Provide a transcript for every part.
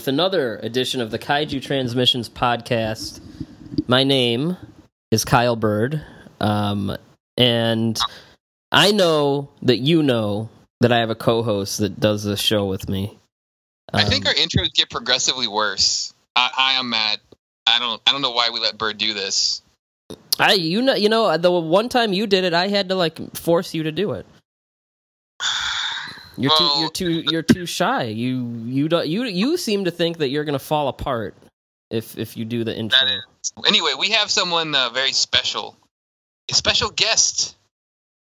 we are back with another edition of the Kaiju Transmissions podcast. My name is Kyle Byrd, um, and I know that you know that I have a co-host that does this show with me. I think Um, our intros get progressively worse. I, I am Matt. I don't. I don't know why we let Byrd do this. I you know you know the one time you did it, I had to like force you to do it. You're too you're too you're too shy. You you don't you you seem to think that you're gonna fall apart if if you do the intro. That is. Anyway, we have someone uh, very special. A special guest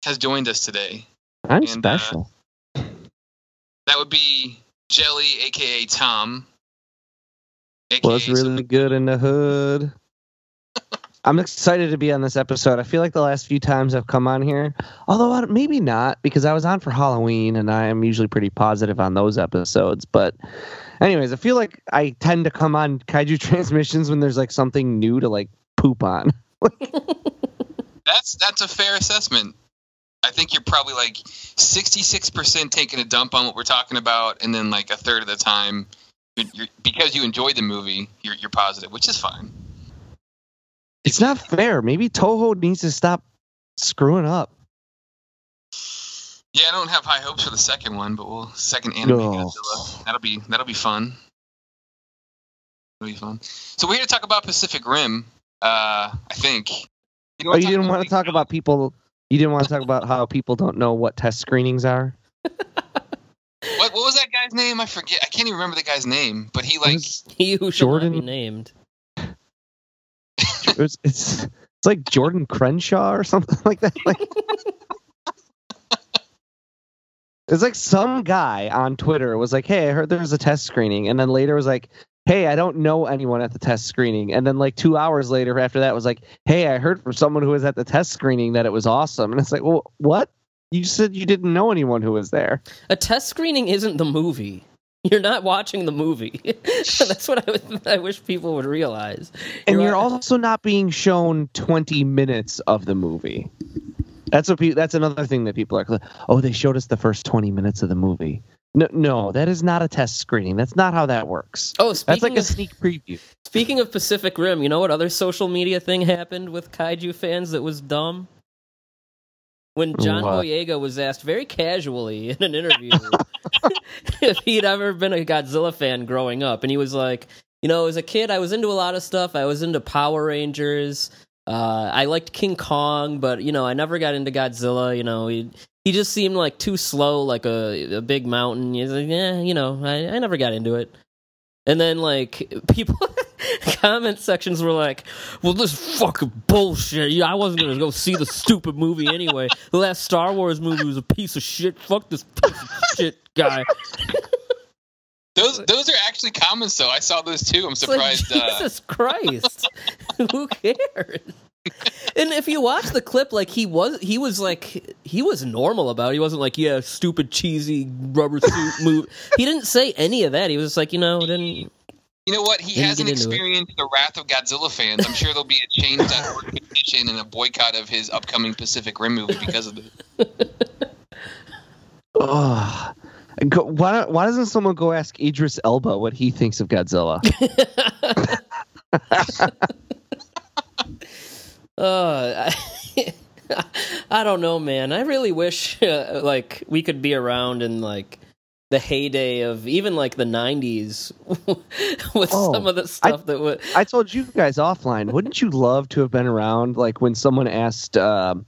has joined us today. I'm And, uh, special. That would be Jelly, aka Tom. AKA Was really good in the hood. I'm excited to be on this episode. I feel like the last few times I've come on here, although maybe not because I was on for Halloween and I am usually pretty positive on those episodes. But, anyways, I feel like I tend to come on Kaiju Transmissions when there's like something new to like poop on. That's that's a fair assessment. I think you're probably like 66% taking a dump on what we're talking about, and then like a third of the time, you're, you're, because you enjoyed the movie, you're, you're positive, which is fine. It's not fair. Maybe Toho needs to stop screwing up. Yeah, I don't have high hopes for the second one, but we'll second anime No. Godzilla. That'll be that'll be fun. That'll be fun. So we're here to talk about Pacific Rim. Uh, I think. You Oh, you didn't want to talk about about people. You didn't want to talk about how people don't know what test screenings are. what? What was that guy's name? I forget. I can't even remember the guy's name. But he like He who should be Jordan- named. It's, it's like Jordan Crenshaw or something like that. Like it's like some guy on Twitter was like, "Hey, I heard there was a test screening," and then later was like, "Hey, I don't know anyone at the test screening," and then like two hours later after that was like, "Hey, I heard from someone who was at the test screening that it was awesome," and it's like, "Well, what? You said you didn't know anyone who was there." A test screening isn't the movie. You're not watching the movie. That's what I, would, I wish people would realize. and you're wa- also not being shown 20 minutes of the movie that's what pe- that's another thing that people are oh they showed us the first 20 minutes of the movie no no that is not a test screening that's not how that works Oh, that's speaking like a sneak preview speaking of Pacific Rim, you know what other social media thing happened with kaiju fans that was dumb? When John What? Boyega was asked very casually in an interview if he'd ever been a Godzilla fan growing up, and he was like, you know, as a kid, I was into a lot of stuff. I was into Power Rangers. Uh, I liked King Kong, but you know, I never got into Godzilla. You know, he he just seemed like too slow, like a a big mountain. He's like, yeah, you know, I, I never got into it. And then like people comment sections were like, "Well, this is fucking bullshit. Yeah, I wasn't gonna go see the stupid movie anyway. The last Star Wars movie was a piece of shit. Fuck this piece of shit guy." those those are actually comments though. I saw those too. I'm It's like, surprised. uh, Jesus Christ, who cares? And if you watch the clip, like he was, he was like, he was normal about it. He wasn't like, yeah, stupid, cheesy rubber suit move. He didn't say any of that. He was just like, you know, didn't. you know what? He hasn't get it. experienced the wrath of Godzilla fans. I'm sure there'll be a change.org petition and a boycott of his upcoming Pacific Rim movie because of it. oh go, why, why doesn't someone go ask idris elba what he thinks of godzilla Uh, I, I don't know, man. I really wish uh, like we could be around in like the heyday of even like the '90s with Oh, some of the stuff that would. I told you guys offline. Wouldn't you love to have been around, like when someone asked um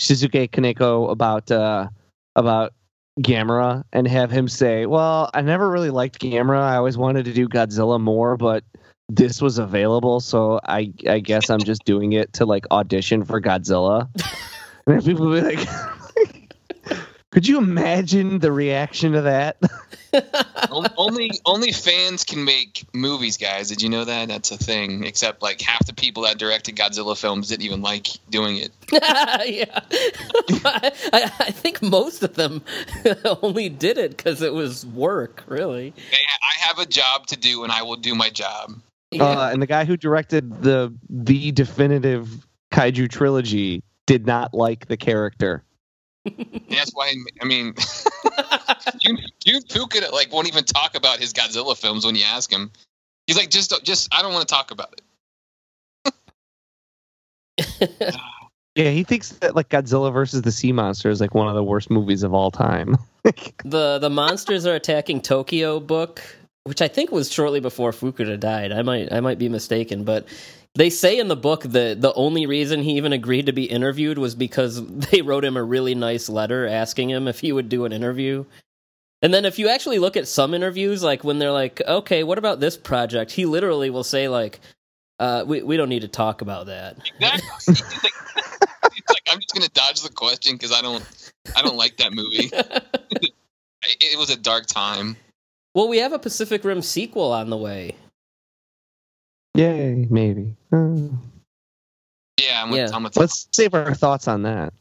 Shusuke Kaneko about uh, about Gamera, and have him say, "Well, I never really liked Gamera. I always wanted to do Godzilla more, but this was available, so I I guess I'm just doing it to like audition for Godzilla." and then people be like. Could you imagine the reaction to that? Only only fans can make movies, guys. Did you know that? That's a thing. Except like half the people that directed Godzilla films didn't even like doing it. yeah, I, I think most of them only did it because it was work. Really, I have a job to do, and I will do my job. Uh, and the guy who directed the the definitive kaiju trilogy did not like the character. That's why I mean, you Jun Fukuda like won't even talk about his Godzilla films when you ask him. He's like, just, just, I don't want to talk about it. Yeah, he thinks that like Godzilla versus the Sea Monster is like one of the worst movies of all time. the the monsters are attacking Tokyo book, which I think was shortly before Fukuda died. I might I might be mistaken, but they say in the book that the only reason he even agreed to be interviewed was because they wrote him a really nice letter asking him if he would do an interview. And then if you actually look at some interviews, like when they're like, "Okay, what about this project?" He literally will say like, uh, "We we don't need to talk about that." Exactly. Like, like, I'm just gonna dodge the question because I don't, I don't like that movie. it was a dark time. Well, we have a Pacific Rim sequel on the way. Yay, maybe. Uh, Yeah, I'm with, Yeah. I'm with let's save our thoughts on that.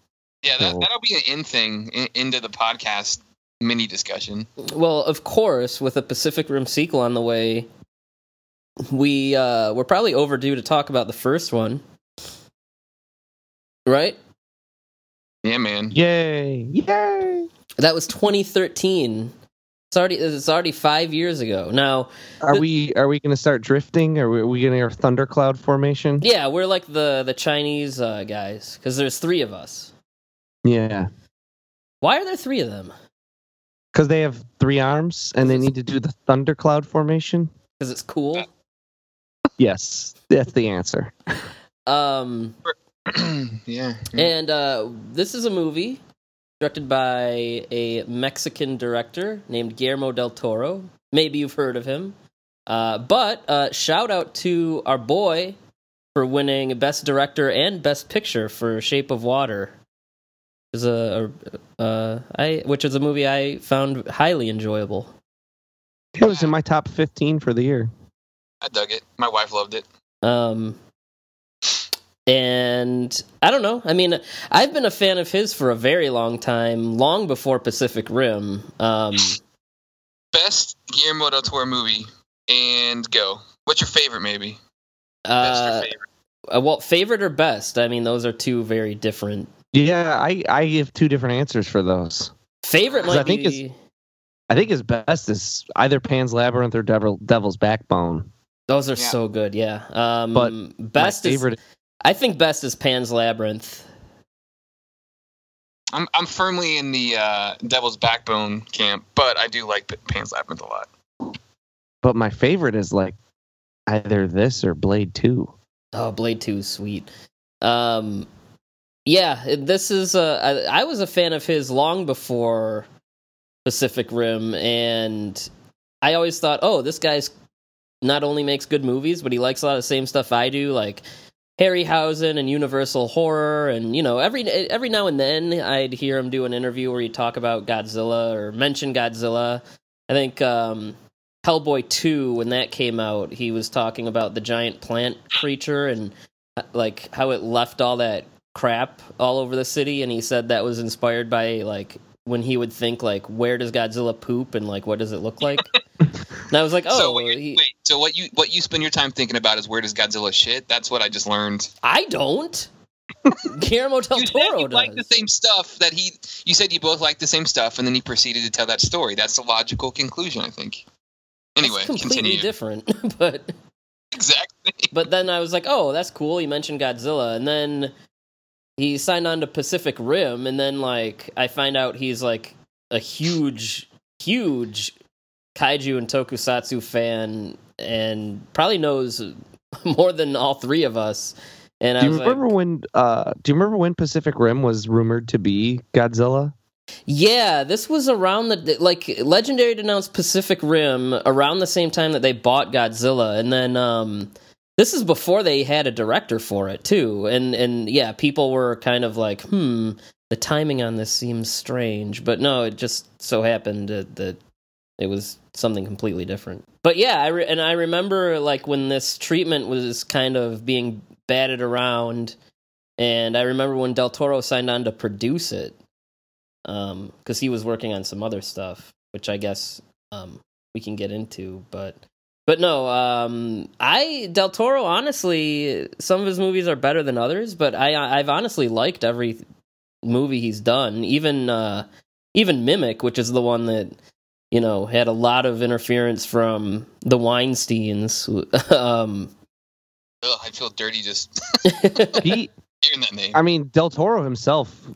Yeah, that, So- that'll be an end thing in, into the podcast mini discussion. Well, of course, with a Pacific Rim sequel on the way, we uh we're probably overdue to talk about the first one. Right? Yeah, man. Yay! Yay! That was 2013. It's already it's already 5 years ago. Now, Are we are we gonna start drifting? Are we, are we getting our thundercloud formation? yeah, we're like the the Chinese uh, guys cuz there's 3 of us. Yeah, Why are there 3 of them? because they have three arms and they need to do the thundercloud formation. Cuz it's cool. Yes, that's the answer. Um yeah. And uh, this is a movie directed by a Mexican director named Guillermo del Toro. Maybe you've heard of him. Uh, but uh, shout out to our boy for winning Best Director and Best Picture for Shape of Water. Is a, a uh, I which is a movie I found highly enjoyable. It was in my top fifteen for the year. I dug it. My wife loved it. Um, and I don't know. I mean, I've been a fan of his for a very long time, long before Pacific Rim. Um, Best Guillermo del Toro movie and go. What's your favorite? Maybe best uh, or favorite. uh, well, favorite or best? I mean, those are two very different. Yeah, I I give two different answers for those. Favorite might I think be. I think his best is either Pan's Labyrinth or Devil, Devil's Backbone. Those are Yeah. so good. Yeah. Um, But best my is. Favorite. I think best is Pan's Labyrinth. I'm I'm firmly in the uh, Devil's Backbone camp, but I do like Pan's Labyrinth a lot. but my favorite is like either this or Blade Two. Oh, Blade Two is sweet. Um, yeah, this is. Uh, I, I was a fan of his long before Pacific Rim, and I always thought, oh, this guy's not only makes good movies, but he likes a lot of the same stuff I do, like Harryhausen and Universal horror, and you know, every every now and then I'd hear him do an interview where he'd talk about Godzilla or mention Godzilla. I think um, Hellboy 2 when that came out, he was talking about the giant plant creature and uh, like how it left all that crap all over the city and he said that was inspired by like when he would think like where does Godzilla poop and like what does it look like? and I was like, "Oh, so you- he, wait, so what you what you spend your time thinking about is where does Godzilla shit? That's what I just learned. I don't." Guillermo del You said Toro you does. like the same stuff that he. You said you both like the same stuff, and then he proceeded to tell that story. That's the logical conclusion, I think. Anyway, it's completely continue. different, but Exactly. but then I was like, oh, that's cool. He mentioned Godzilla, and then he signed on to Pacific Rim, and then like I find out he's like a huge, huge kaiju and tokusatsu fan, and probably knows more than all three of us. And I Do you remember like, when? Uh, do you remember when Pacific Rim was rumored to be Godzilla? yeah, this was around the like Legendary announced Pacific Rim around the same time that they bought Godzilla, and then um this is before they had a director for it too and and yeah people were kind of like hmm the timing on this seems strange but no it just so happened that, that it was something completely different but yeah I re- and i remember like when this treatment was kind of being batted around and i remember when del toro signed on to produce it um because he was working on some other stuff which i guess um we can get into but but no, um, I Del Toro. Honestly, some of his movies are better than others, but I I've honestly liked every movie he's done. Even uh, even Mimic, which is the one that you know had a lot of interference from the Weinstein's. um, Ugh, I feel dirty just He, hearing that name. I mean, Del Toro himself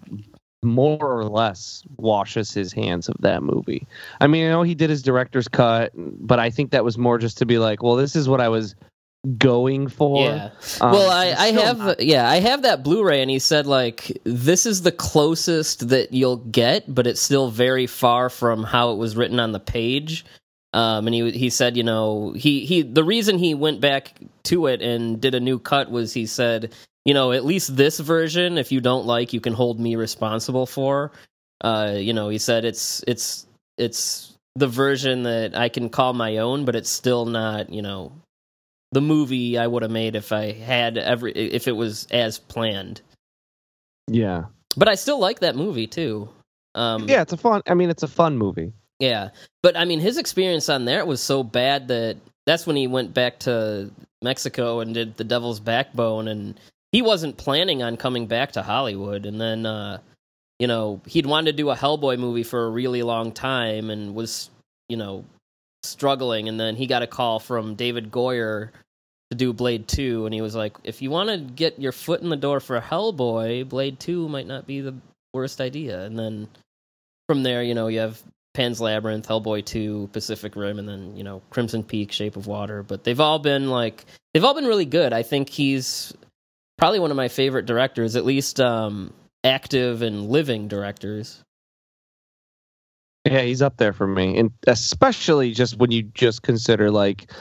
more or less washes his hands of that movie. I mean, I know he did his director's cut, but I think that was more just to be like, well, this is what I was going for. yeah. Um, well, I, I have not- yeah, I have that Blu-ray, and he said like this is the closest that you'll get, but it's still very far from how it was written on the page. Um, and he he said, you know, he he the reason he went back to it and did a new cut was he said, you know, at least this version, if you don't like, you can hold me responsible for. Uh, you know, he said it's it's it's the version that I can call my own, but it's still not, you know, the movie I would have made if I had every if it was as planned. Yeah. But I still like that movie too. Um, Yeah, it's a fun. I mean, it's a fun movie. yeah. But I mean, his experience on there was so bad that that's when he went back to Mexico and did The Devil's Backbone, and he wasn't planning on coming back to Hollywood. And then, uh, you know, he'd wanted to do a Hellboy movie for a really long time and was, you know, struggling. And then he got a call from David Goyer to do Blade 2, and he was like, if you want to get your foot in the door for Hellboy, Blade 2 might not be the worst idea. And then from there, you know, you have Pan's Labyrinth, Hellboy 2, Pacific Rim, and then, you know, Crimson Peak, Shape of Water. But they've all been like, they've all been really good. I think he's probably one of my favorite directors, at least um, active and living directors. Yeah, he's up there for me, and especially just when you just consider like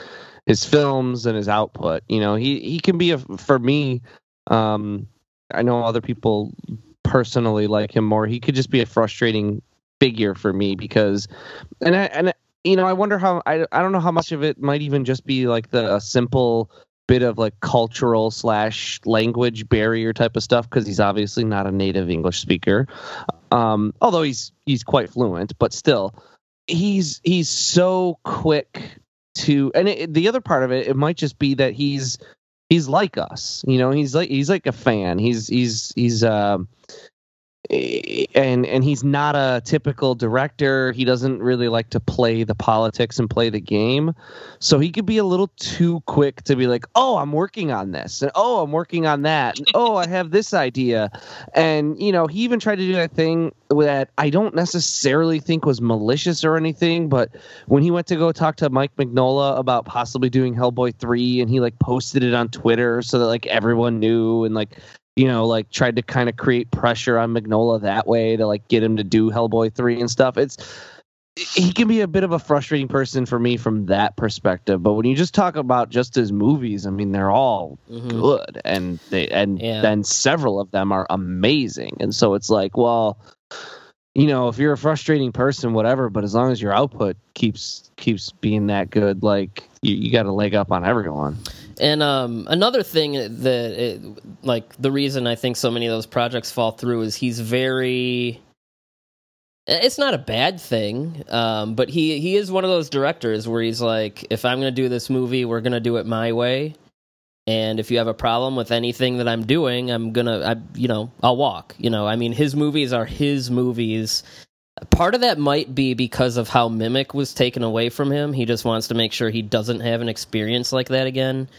his films and his output. You know, he he can be a for me. Um, I know other people personally like him more. He could just be a frustrating figure for me because, and I and you know, I wonder how I I don't know how much of it might even just be like the simple bit of like cultural slash language barrier type of stuff because he's obviously not a native English speaker. Um, although he's he's quite fluent, but still, he's he's so quick to. And it, the other part of it, it might just be that he's he's like us. You know, he's like he's like a fan. He's he's he's um. Eh, and and he's not a typical director. He doesn't really like to play the politics and play the game. So he could be a little too quick to be like, "Oh, I'm working on this." And, "Oh, I'm working on that." And, "Oh, I have this idea." And you know, he even tried to do that thing that I don't necessarily think was malicious or anything, but when he went to go talk to Mike Mignola about possibly doing Hellboy 3 and he like posted it on Twitter so that like everyone knew and like you know, like tried to kind of create pressure on Mignola that way to like get him to do Hellboy 3 and stuff. It's he can be a bit of a frustrating person for me from that perspective, but when you just talk about just his movies, I mean they're all Mhm. good and they and Yeah. then several of them are amazing. And so it's like, well, you know, if you're a frustrating person, whatever, but as long as your output keeps keeps being that good, like you, you got a leg up on everyone. And um, another thing that, it, like, the reason I think so many of those projects fall through is he's very. It's not a bad thing, um, but he he is one of those directors where he's like, if I'm going to do this movie, we're going to do it my way. And if you have a problem with anything that I'm doing, I'm gonna, I, you know, I'll walk. You know, I mean, his movies are his movies. Part of that might be because of how Mimic was taken away from him. He just wants to make sure he doesn't have an experience like that again.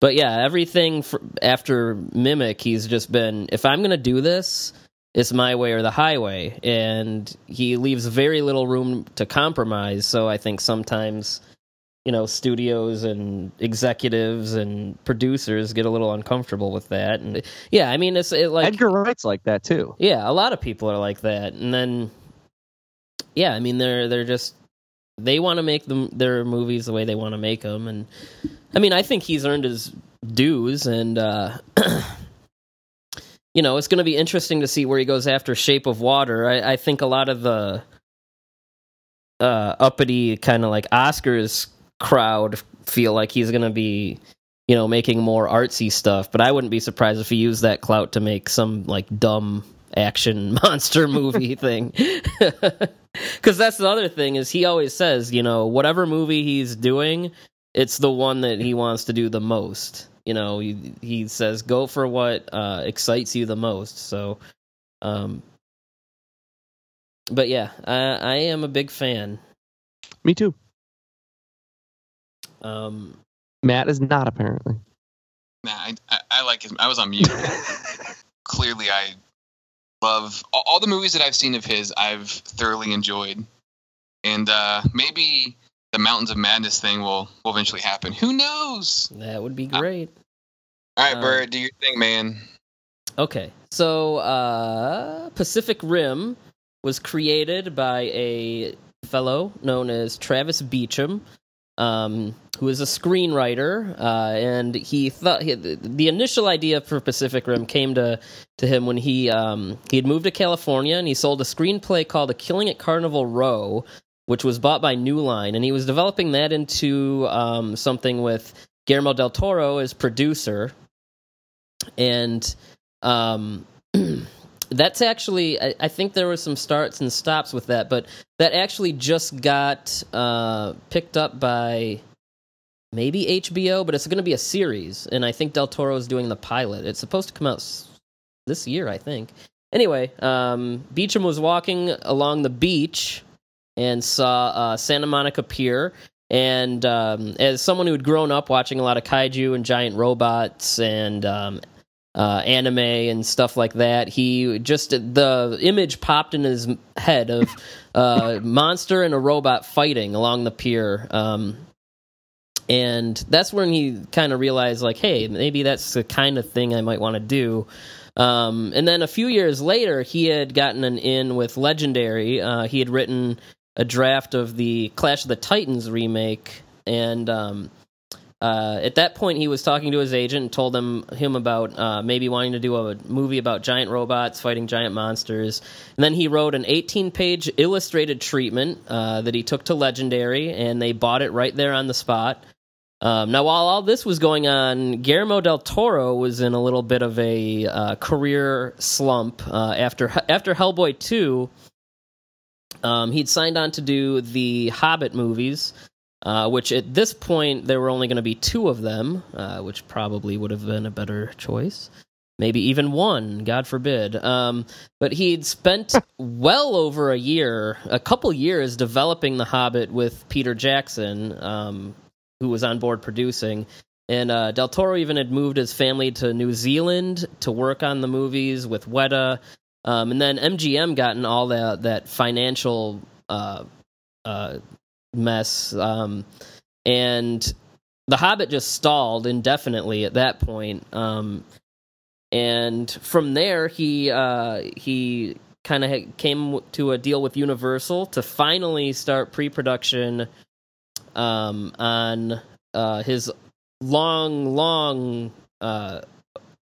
But yeah, everything fr after Mimic, he's just been, if I'm going to do this, it's my way or the highway. And he leaves very little room to compromise. So I think sometimes, you know, studios and executives and producers get a little uncomfortable with that. And yeah, I mean, it's it, like. Edgar Wright's like that too. Yeah, a lot of people are like that, and then yeah, I mean they're they're just they want to make them their movies the way they want to make them, and I mean I think he's earned his dues, and uh, you know it's going to be interesting to see where he goes after Shape of Water. I, I think a lot of the uh, uppity kind of like Oscars crowd feel like he's going to be you know making more artsy stuff, but I wouldn't be surprised if he used that clout to make some like dumb action monster movie thing. Because that's the other thing is he always says, you know, whatever movie he's doing, it's the one that he wants to do the most. You know, he, he says go for what uh, excites you the most. So, um, but yeah, I, I am a big fan. Me too. Um, Matt is not apparently. Nah, I, I, I like his. I was on mute. Clearly, I love all, the movies that I've seen of his. I've thoroughly enjoyed, and uh, maybe the Mountains of Madness thing will will eventually happen. Who knows? that would be great. All right, Um, Byrd, do your thing, man. Okay, so uh, Pacific Rim was created by a fellow known as Travis Beacham, um, who is a screenwriter, uh, and he thought he, the initial idea for Pacific Rim came to to him when he um, he had moved to California and he sold a screenplay called A Killing at Carnival Row, which was bought by New Line, and he was developing that into um, something with Guillermo del Toro as producer, and um, that's actually I, I think there were some starts and stops with that, but that actually just got uh, picked up by maybe HBO, but it's going to be a series, and I think Del Toro is doing the pilot. It's supposed to come out this year, I think. Anyway, um, Beacham was walking along the beach and saw uh, Santa Monica Pier. And um, as someone who had grown up watching a lot of kaiju and giant robots and um, uh, anime and stuff like that. He just the image popped in his head of a monster and a robot fighting along the pier. Um, and that's when he kind of realized, like, hey, maybe that's the kind of thing I might want to do. Um, and then a few years later, he had gotten an in with Legendary. Uh, he had written a draft of the Clash of the Titans remake, and um, uh, at that point, he was talking to his agent and told him him about uh, maybe wanting to do a movie about giant robots fighting giant monsters. And then he wrote an 18 page illustrated treatment uh, that he took to Legendary, and they bought it right there on the spot. Um, now, while all this was going on, Guillermo del Toro was in a little bit of a uh, career slump uh, after after Hellboy 2. Um, he'd signed on to do the Hobbit movies, uh, which at this point there were only going to be two of them, uh, which probably would have been a better choice. Maybe even one, God forbid. Um, but he'd spent well over a year, a couple years, developing The Hobbit with Peter Jackson, um, who was on board producing. And uh, Del Toro even had moved his family to New Zealand to work on the movies with Weta. Um, and then MGM got in all that that financial uh, uh, mess, um, and The Hobbit just stalled indefinitely at that point. Um, and from there, he uh, he kind of came to a deal with Universal to finally start pre-production um, on uh, his long, long uh,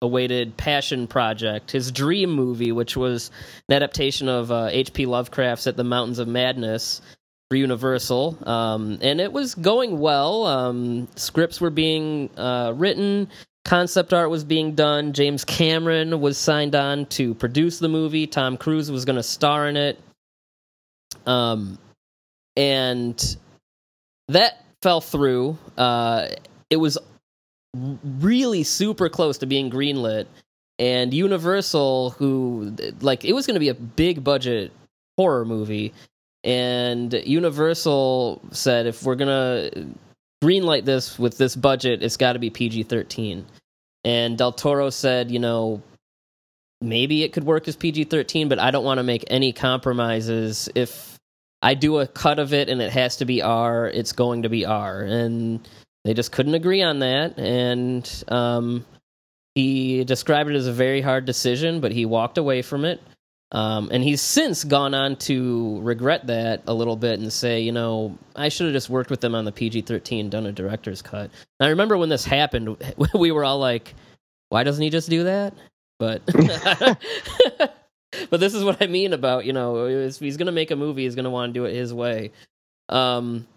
awaited passion project, his dream movie, which was an adaptation of uh, H.P. Lovecraft's At the Mountains of Madness for Universal. Um, and it was going well. Um, scripts were being uh, written, concept art was being done. James Cameron was signed on to produce the movie, Tom Cruise was going to star in it. Um, and that fell through. Uh, it was really super close to being greenlit and universal who like it was going to be a big budget horror movie and universal said if we're going to greenlight this with this budget it's got to be pg-13 and del toro said you know maybe it could work as pg-13 but i don't want to make any compromises if i do a cut of it and it has to be r it's going to be r. And they just couldn't agree on that. And um, he described it as a very hard decision but he walked away from it. Um, and he's since gone on to regret that a little bit and say you know i should have just worked with them on the pg-13 done a director's cut. And i remember when this happened we were all like why doesn't he just do that? But but this is what i mean about you know if he's gonna make a movie he's gonna want to do it his way um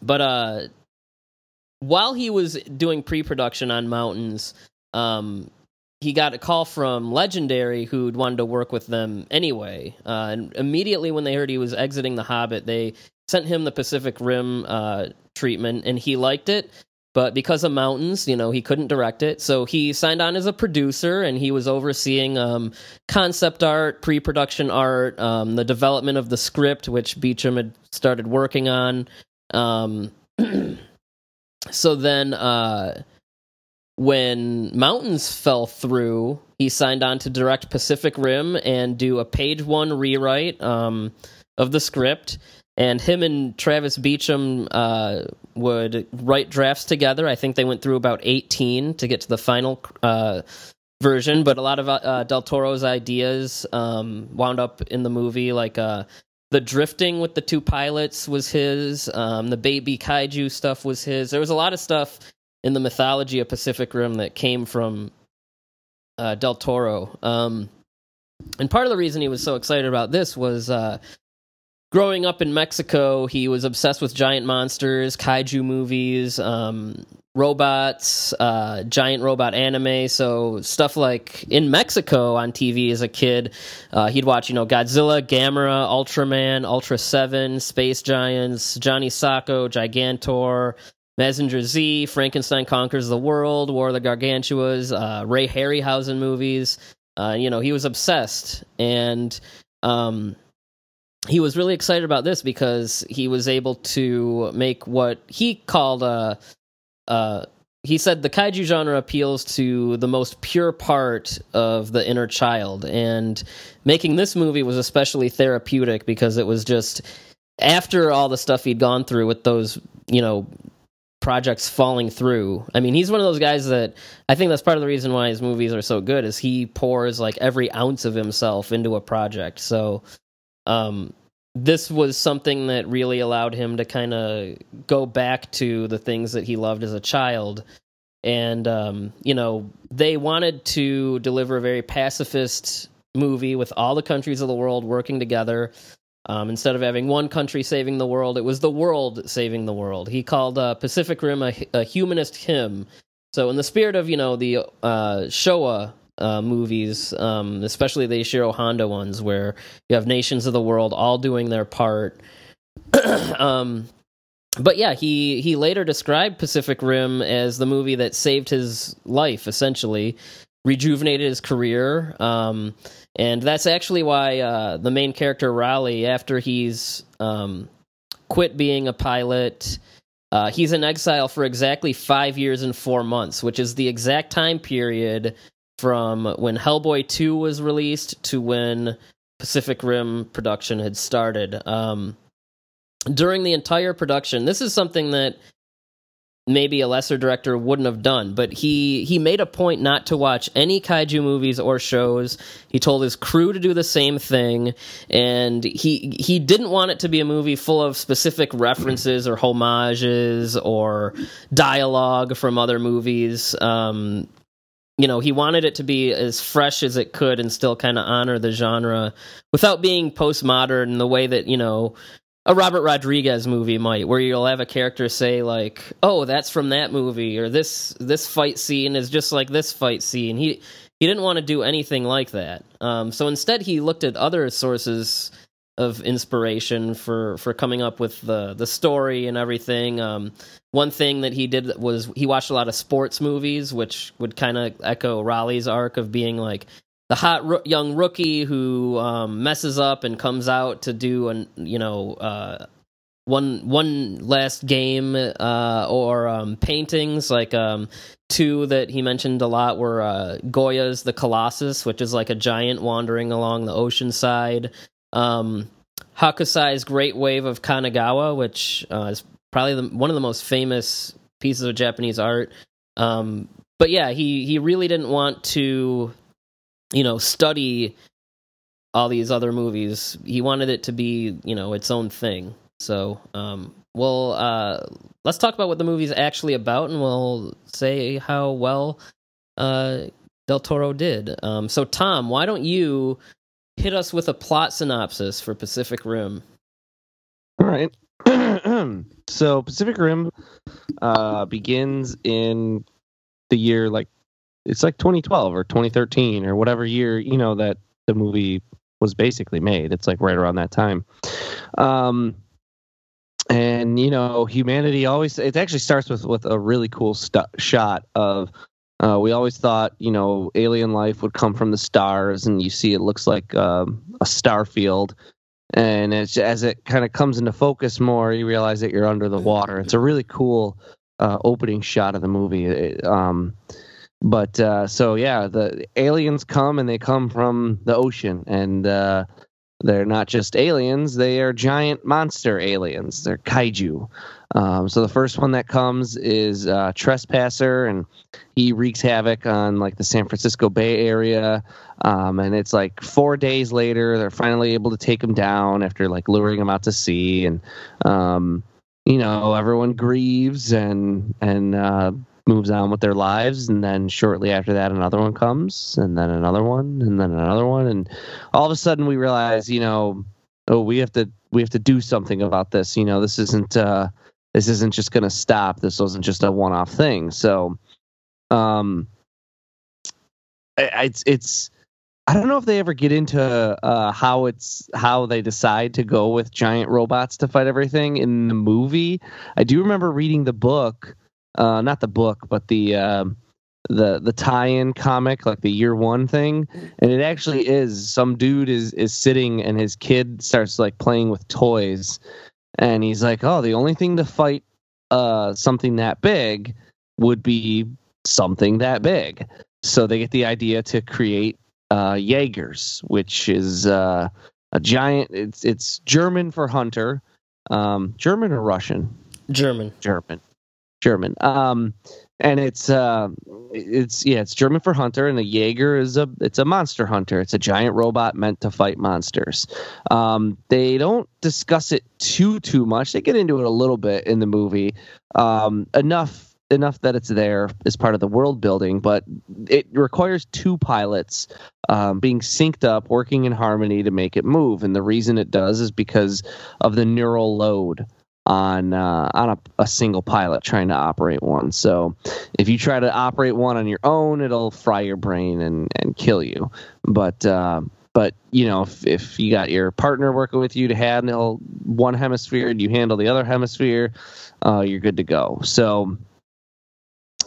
but uh while he was doing pre-production on Mountains, um, he got a call from Legendary, who'd wanted to work with them anyway. Uh, and immediately when they heard he was exiting The Hobbit, they sent him the Pacific Rim uh, treatment, and he liked it. But because of mountains, you know, he couldn't direct it. So he signed on as a producer, and he was overseeing um, concept art, pre-production art, um, the development of the script, which Beacham had started working on. Um, so then, uh, when Mountains fell through, he signed on to direct Pacific Rim and do a page one rewrite um, of the script and him and Travis Beacham uh, would write drafts together. I think they went through about 18 to get to the final uh, version, but a lot of uh, Del Toro's ideas um, wound up in the movie, like uh, the drifting with the two pilots was his, um, the baby kaiju stuff was his. There was a lot of stuff in the mythology of Pacific Rim that came from uh, Del Toro. Um, and part of the reason he was so excited about this was uh, growing up in Mexico, he was obsessed with giant monsters, kaiju movies, um, robots, uh, giant robot anime. So stuff like in Mexico on TV as a kid, uh, he'd watch you know Godzilla, Gamera, Ultraman, Ultra Seven, Space Giants, Johnny Sokko, Gigantor. Mazinger Z, Frankenstein Conquers the World, War of the Gargantuas, uh, Ray Harryhausen movies. Uh, you know, he was obsessed. And um, he was really excited about this because he was able to make what he called a. Uh, he said the kaiju genre appeals to the most pure part of the inner child, and making this movie was especially therapeutic because it was just after all the stuff he'd gone through with those, you know, projects falling through. I mean, he's one of those guys that I think that's part of the reason why his movies are so good is he pours like every ounce of himself into a project. So um, this was something that really allowed him to kind of go back to the things that he loved as a child. And, um, you know, they wanted to deliver a very pacifist movie with all the countries of the world working together. Um, instead of having one country saving the world, it was the world saving the world. He called uh, Pacific Rim a, a humanist hymn. So, in the spirit of, you know, the uh, Showa uh, movies, um, especially the Ishiro Honda ones, where you have nations of the world all doing their part. um, but yeah, he he later described Pacific Rim as the movie that saved his life, essentially rejuvenated his career. Um, and that's actually why uh, the main character Raleigh, after he's um, quit being a pilot. Uh, he's in exile for exactly five years and four months, which is the exact time period from when Hellboy 2 was released to when Pacific Rim production had started. Um, during the entire production, this is something that maybe a lesser director wouldn't have done but he he made a point not to watch any kaiju movies or shows he told his crew to do the same thing and he he didn't want it to be a movie full of specific references or homages or dialogue from other movies um, you know, he wanted it to be as fresh as it could and still kind of honor the genre without being postmodern in the way that, you know, a Robert Rodriguez movie might, where you'll have a character say like, "Oh, that's from that movie," or "This this fight scene is just like this fight scene." He he didn't want to do anything like that. Um, so instead, he looked at other sources of inspiration for for coming up with the the story and everything. Um, one thing that he did was he watched a lot of sports movies, which would kind of echo Raleigh's arc of being like the hot ro- young rookie who um, messes up and comes out to do an you know uh, one one last game uh, or um, paintings like um, two that he mentioned a lot were uh, Goya's The Colossus, which is like a giant wandering along the ocean side. Um, Hokusai's Great Wave of Kanagawa, which uh, is probably the, one of the most famous pieces of Japanese art. Um, but yeah, he he really didn't want to, you know, study all these other movies. He wanted it to be, you know, its own thing. So, um, well, uh, let's talk about what the movie's actually about, and we'll say how well uh, Del Toro did. Um, so, Tom, why don't you hit us with a plot synopsis for Pacific Rim? All right. so Pacific Rim uh, begins in the year like it's like 2012 or 2013 or whatever year you know that the movie was basically made. It's like right around that time. Um, and you know humanity always it actually starts with with a really cool shot of uh, we always thought you know alien life would come from the stars and you see it looks like um, a star field. And as, as it kind of comes into focus more you realize that you're under the water. It's a really cool uh, opening shot of the movie. It- um, but uh, so yeah the aliens come and they come from the ocean. And uh, they're not just aliens they are giant monster aliens. They're kaiju. Um, so the first one that comes is uh, trespasser and he wreaks havoc on like the san francisco bay area. Um, and it's like four days later they're finally able to take him down after like luring him out to sea. And um, you know everyone grieves and and uh, moves on with their lives and then shortly after that another one comes and then another one and then another one and all of a sudden we realize you know oh we have to we have to do something about this you know this isn't uh this isn't just going to stop this wasn't just a one-off thing so um it's it's I don't know if they ever get into uh, how it's how they decide to go with giant robots to fight everything in the movie. I do remember reading the book, uh, not the book, but the um the the tie-in comic, like the year one thing, and it actually is some dude is is sitting and his kid starts like playing with toys, and he's like, "Oh, the only thing to fight uh, something that big would be something that big." So they get the idea to create uh, Jaegers, which is uh, a giant. It's it's German for hunter, um, German or Russian. German. German, German. Um, and it's uh, it's yeah, it's German for hunter, and a Jaeger is a it's a monster hunter. It's a giant robot meant to fight monsters. Um, they don't discuss it too too much. They get into it a little bit in the movie, um, enough enough that it's there as part of the world building, but it requires two pilots um, being synced up, working in harmony to make it move. And the reason it does is because of the neural load on uh, on a, a single pilot trying to operate one. So if you try to operate one on your own, it'll fry your brain and and kill you. But uh, but you know if, if you got your partner working with you to handle one hemisphere and you handle the other hemisphere, uh, you're good to go. So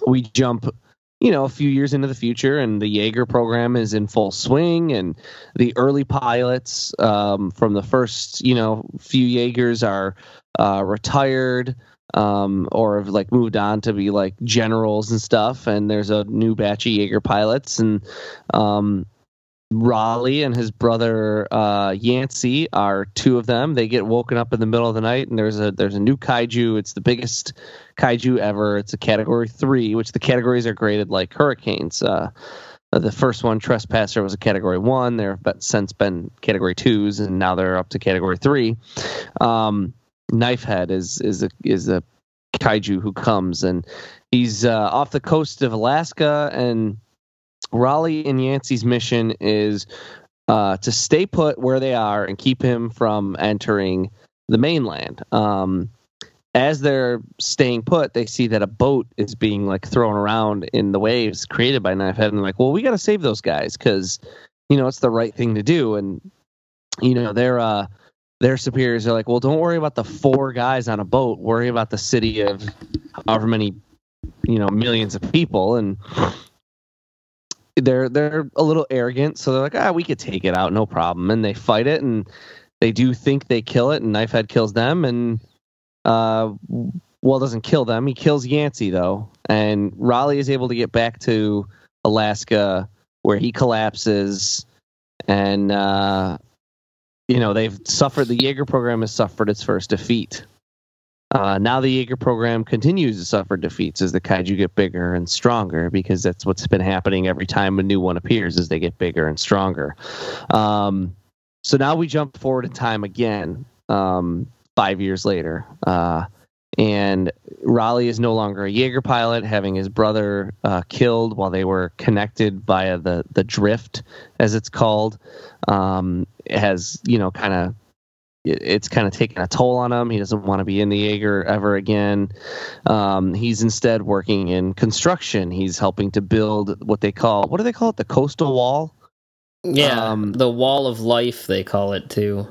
we jump you know a few years into the future and the jaeger program is in full swing and the early pilots um, from the first you know few jaegers are uh, retired um, or have like moved on to be like generals and stuff and there's a new batch of jaeger pilots and um, Raleigh and his brother uh, Yancey are two of them. They get woken up in the middle of the night, and there's a there's a new kaiju. It's the biggest kaiju ever. It's a category three, which the categories are graded like hurricanes. Uh, the first one, Trespasser, was a category one. There have since been category twos, and now they're up to category three. Um, Knifehead is is a is a kaiju who comes, and he's uh, off the coast of Alaska, and Raleigh and Yancey's mission is uh, to stay put where they are and keep him from entering the mainland. Um, as they're staying put, they see that a boat is being like thrown around in the waves created by Knifehead, and like, "Well, we got to save those guys because you know it's the right thing to do." And you know their uh, their superiors are like, "Well, don't worry about the four guys on a boat. Worry about the city of however many you know millions of people." And they're they're a little arrogant, so they're like, ah, we could take it out, no problem. And they fight it, and they do think they kill it, and Knifehead kills them, and uh, well, doesn't kill them. He kills Yancey though, and Raleigh is able to get back to Alaska, where he collapses, and uh, you know they've suffered. The Jaeger program has suffered its first defeat. Uh, now the Jaeger program continues to suffer defeats as the kaiju get bigger and stronger because that's what's been happening every time a new one appears as they get bigger and stronger. Um, so now we jump forward in time again, um, five years later, uh, and Raleigh is no longer a Jaeger pilot, having his brother uh, killed while they were connected via the the drift, as it's called. Um, it has you know kind of it's kind of taken a toll on him. He doesn't want to be in the Jaeger ever again. Um, he's instead working in construction. He's helping to build what they call what do they call it? The coastal wall. Yeah, Um, the wall of life they call it too.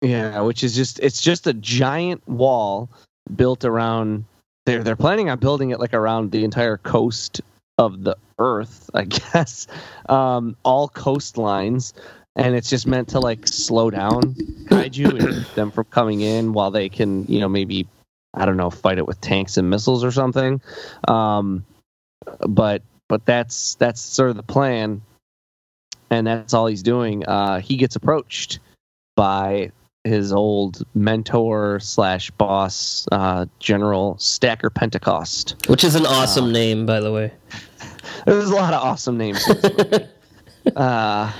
Yeah, which is just it's just a giant wall built around they're they're planning on building it like around the entire coast of the earth, I guess. Um, all coastlines and it's just meant to like slow down kaiju and them from coming in while they can, you know, maybe I don't know, fight it with tanks and missiles or something. Um, but but that's that's sort of the plan, and that's all he's doing. Uh, he gets approached by his old mentor slash boss, uh, General Stacker Pentecost, which is an awesome uh, name, by the way. There's a lot of awesome names. uh,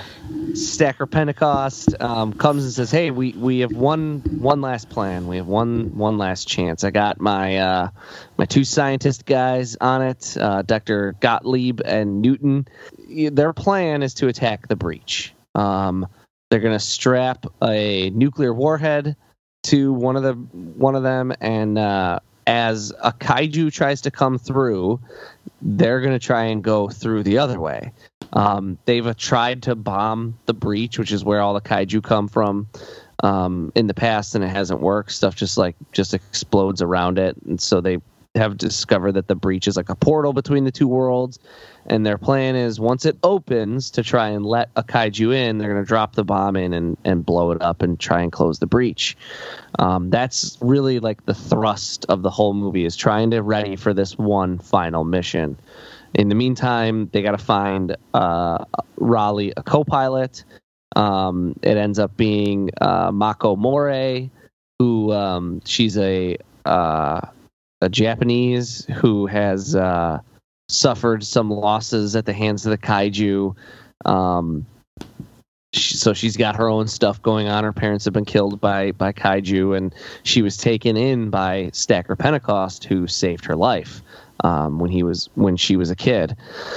Stacker Pentecost um, comes and says, "Hey, we, we have one one last plan. We have one one last chance. I got my uh, my two scientist guys on it, uh, Doctor Gottlieb and Newton. Their plan is to attack the breach. Um, they're going to strap a nuclear warhead to one of the one of them, and uh, as a kaiju tries to come through, they're going to try and go through the other way. Um, they've tried to bomb the breach, which is where all the kaiju come from, um, in the past, and it hasn't worked. Stuff just like just explodes around it, and so they have discovered that the breach is like a portal between the two worlds. And their plan is once it opens to try and let a kaiju in, they're going to drop the bomb in and, and blow it up and try and close the breach. Um, that's really like the thrust of the whole movie is trying to ready for this one final mission. In the meantime, they got to find uh, Raleigh a co-pilot. Um, it ends up being uh, Mako Mori, who um, she's a uh, a Japanese who has uh, suffered some losses at the hands of the kaiju. Um, she, so she's got her own stuff going on. Her parents have been killed by by kaiju, and she was taken in by Stacker Pentecost, who saved her life um, when he was when she was a kid.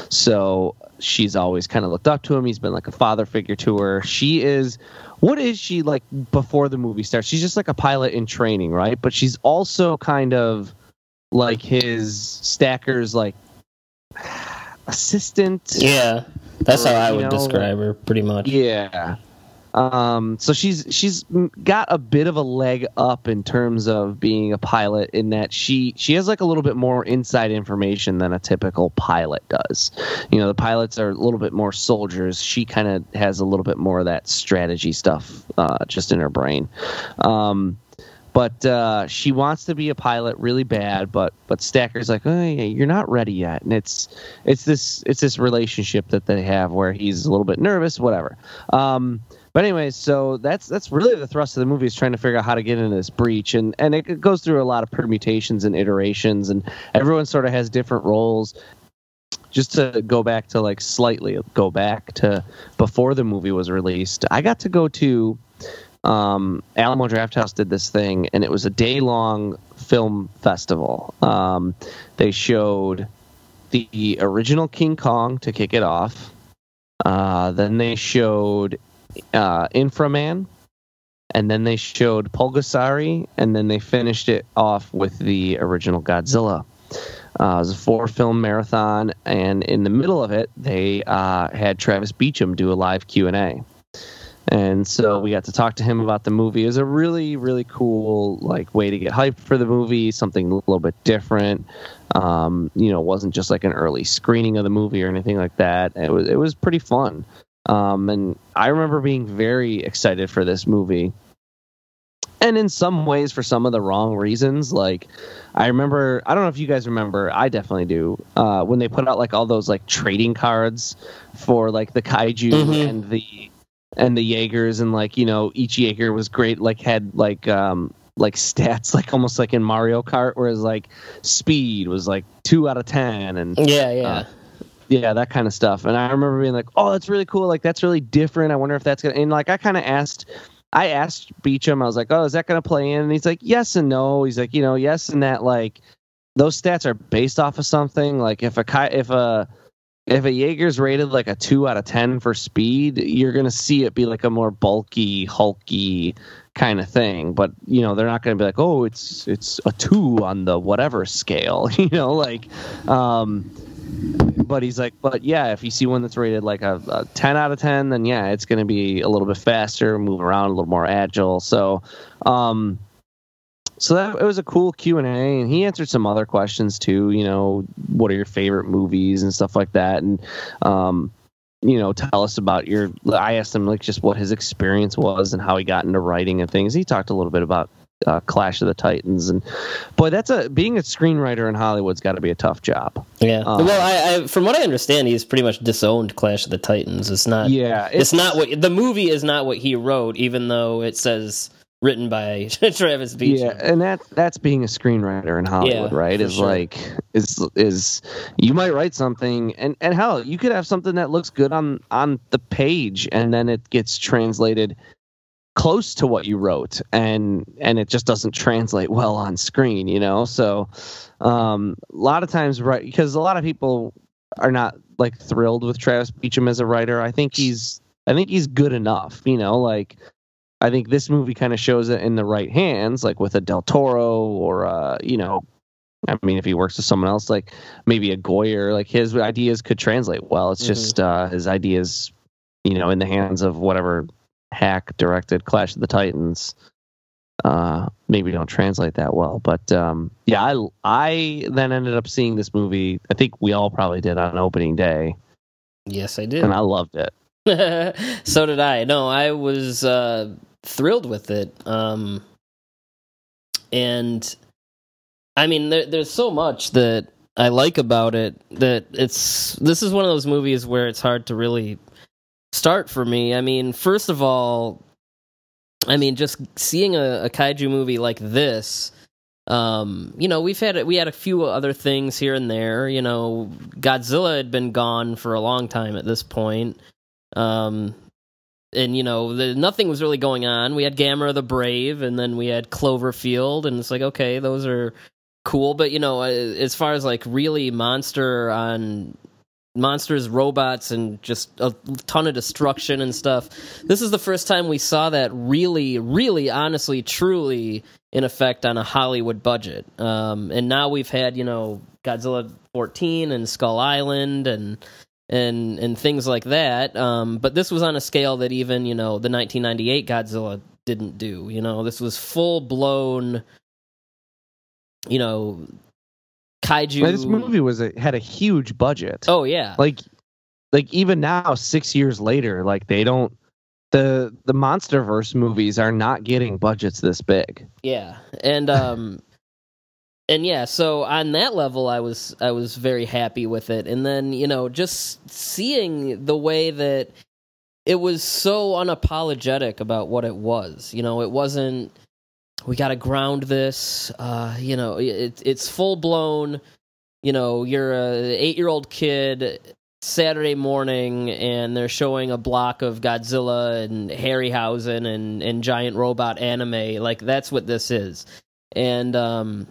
So she's always kind of looked up to him. He's been like a father figure to her. She is what is she like before the movie starts? She's just like a pilot in training, right? But she's also kind of like his Stacker's like assistant. Yeah, that's or, how I would know, describe her, pretty much. Yeah. Um, so she's she's got a bit of a leg up in terms of being a pilot in that she she has like a little bit more inside information than a typical pilot does. You know, the pilots are a little bit more soldiers. She kind of has a little bit more of that strategy stuff uh, just in her brain. Um, but uh, she wants to be a pilot really bad but but stacker's like oh yeah, you're not ready yet. And it's it's this it's this relationship that they have where he's a little bit nervous whatever. Um, but anyways so that's that's really the thrust of the movie is trying to figure out how to get into this breach. And and it goes through a lot of permutations and iterations and everyone sort of has different roles. Just to go back to like slightly go back to before the movie was released i got to go to um, Alamo Drafthouse did this thing, and it was a day long film festival. Um, they showed the original King Kong to kick it off. Uh, then they showed uh, Inframan, and then they showed Pulgasari, and then they finished it off with the original Godzilla. Uh, it was a four film marathon, and in the middle of it, they uh, had Travis Beacham do a live Q and A and so we got to talk to him about the movie. It was a really, really cool like way to get hyped for the movie, something a little bit different. Um, you know, it wasn't just like an early screening of the movie or anything like that. It was it was pretty fun. Um, and I remember being very excited for this movie. And in some ways, for some of the wrong reasons. Like, I remember, I don't know if you guys remember, I definitely do, uh, when they put out like all those like trading cards for like the kaiju mm-hmm. and the and the Jaegers and like you know each Jaeger was great like had like um like stats like almost like in Mario Kart whereas like speed was like 2 out of 10 and yeah yeah. uh, yeah that kind of stuff. And I remember being like oh that's really cool like that's really different I wonder if that's to and like I kind of asked I asked Beacham. I was like oh is that going to play in? And he's like yes and no. He's like you know yes and that like those stats are based off of something like if a if a if a Jaeger's rated like a two out of ten for speed, you're gonna see it be like a more bulky, hulky kind of thing. But you know, they're not gonna be like, oh, it's it's a two on the whatever scale. you know, like, um, but he's like, but yeah, if you see one that's rated like a, a ten out of ten, then yeah, it's to be a little bit faster, move around a little more agile. So, um, so that it was a cool Q and A, and he answered some other questions too. You know, what are your favorite movies and stuff like that, and um, you know, tell us about your. I asked him like just what his experience was and how he got into writing and things. He talked a little bit about uh, Clash of the Titans, and boy, that's a being a screenwriter in Hollywood's got to be a tough job. Yeah. Um, well, I, I from what I understand, he's pretty much disowned Clash of the Titans. It's not. Yeah, It's, not what the movie is not what he wrote, even though it says written by Travis Beach. Yeah, and that that's being a screenwriter in Hollywood, Yeah, right? Is sure. like is is you might write something and and hell, you could have something that looks good on on the page and then it gets translated close to what you wrote and and it just doesn't translate well on screen, you know? So um a lot of times right because a lot of people are not like thrilled with Travis Beacham as a writer. I think he's I think he's good enough, you know, like I think this movie kind of shows it in the right hands, like with a Del Toro or uh, you know, I mean, if he works with someone else, like maybe a Goyer, like his ideas could translate well. It's Mhm. just uh, his ideas, you know, in the hands of whatever hack directed Clash of the Titans, uh, maybe don't translate that well. But um, yeah, I I then ended up seeing this movie. I think we all probably did on opening day, Yes, I did. and I loved it. so did I. No, I was uh, thrilled with it. Um, and I mean, there, there's so much that I like about it that it's. This is one of those movies where it's hard to really start for me. I mean, first of all, I mean, just seeing a, a kaiju movie like this. Um, you know, we've had we had a few other things here and there. You know, Godzilla had been gone for a long time at this point. Um, and you know, the, nothing was really going on. We had Gamera the Brave, and then we had Cloverfield, and it's like, okay, those are cool. But you know, uh, as far as like really monster on monsters, robots, and just a ton of destruction and stuff, this is the first time we saw that really, really, honestly, truly in effect on a Hollywood budget. Um, and now we've had you know Godzilla 14 and Skull Island and and and things like that. Um, but this was on a scale that even you know the 1998 Godzilla didn't do. You know, this was full blown. You know, kaiju. This movie was a, had a huge budget. Oh yeah, like like even now 6 years later like they don't the the monsterverse movies are not getting budgets this big Yeah, and um, and yeah. So on that level, I was I was very happy with it, and then you know just seeing the way that it was so unapologetic about what it was. You know, it wasn't. We got to ground this. Uh, you know, it, it's full blown. You know, you're a eight year old kid Saturday morning and they're showing a block of Godzilla and Harryhausen and, and giant robot anime. Like that's what this is. And um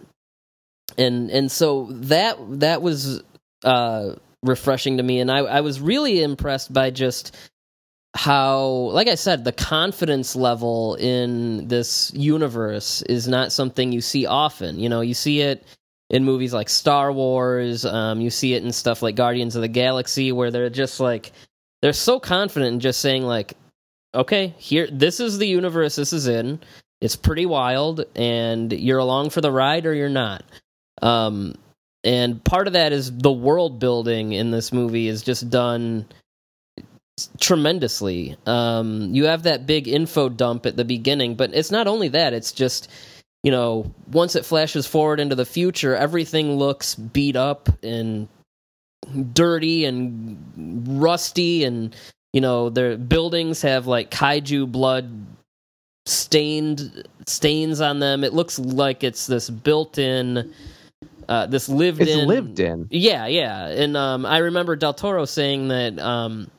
and and so that that was uh refreshing to me and I, I was really impressed by just how like I said, the confidence level in this universe is not something you see often. You know, you see it in movies like Star Wars. Um, you see it in stuff like Guardians of the Galaxy, where they're just like they're so confident in just saying like, "Okay, here, this is the universe this is in. It's pretty wild, and you're along for the ride or you're not." Um, and part of that is the world building in this movie is just done tremendously. Um, you have that big info dump at the beginning, but it's not only that; it's just you know, once it flashes forward into the future, everything looks beat up and dirty and rusty, and you know, their buildings have like kaiju blood stained stains on them. It looks like it's this built-in, uh, this lived in. it's in. lived in Yeah, yeah, and um, I remember Del Toro saying that um,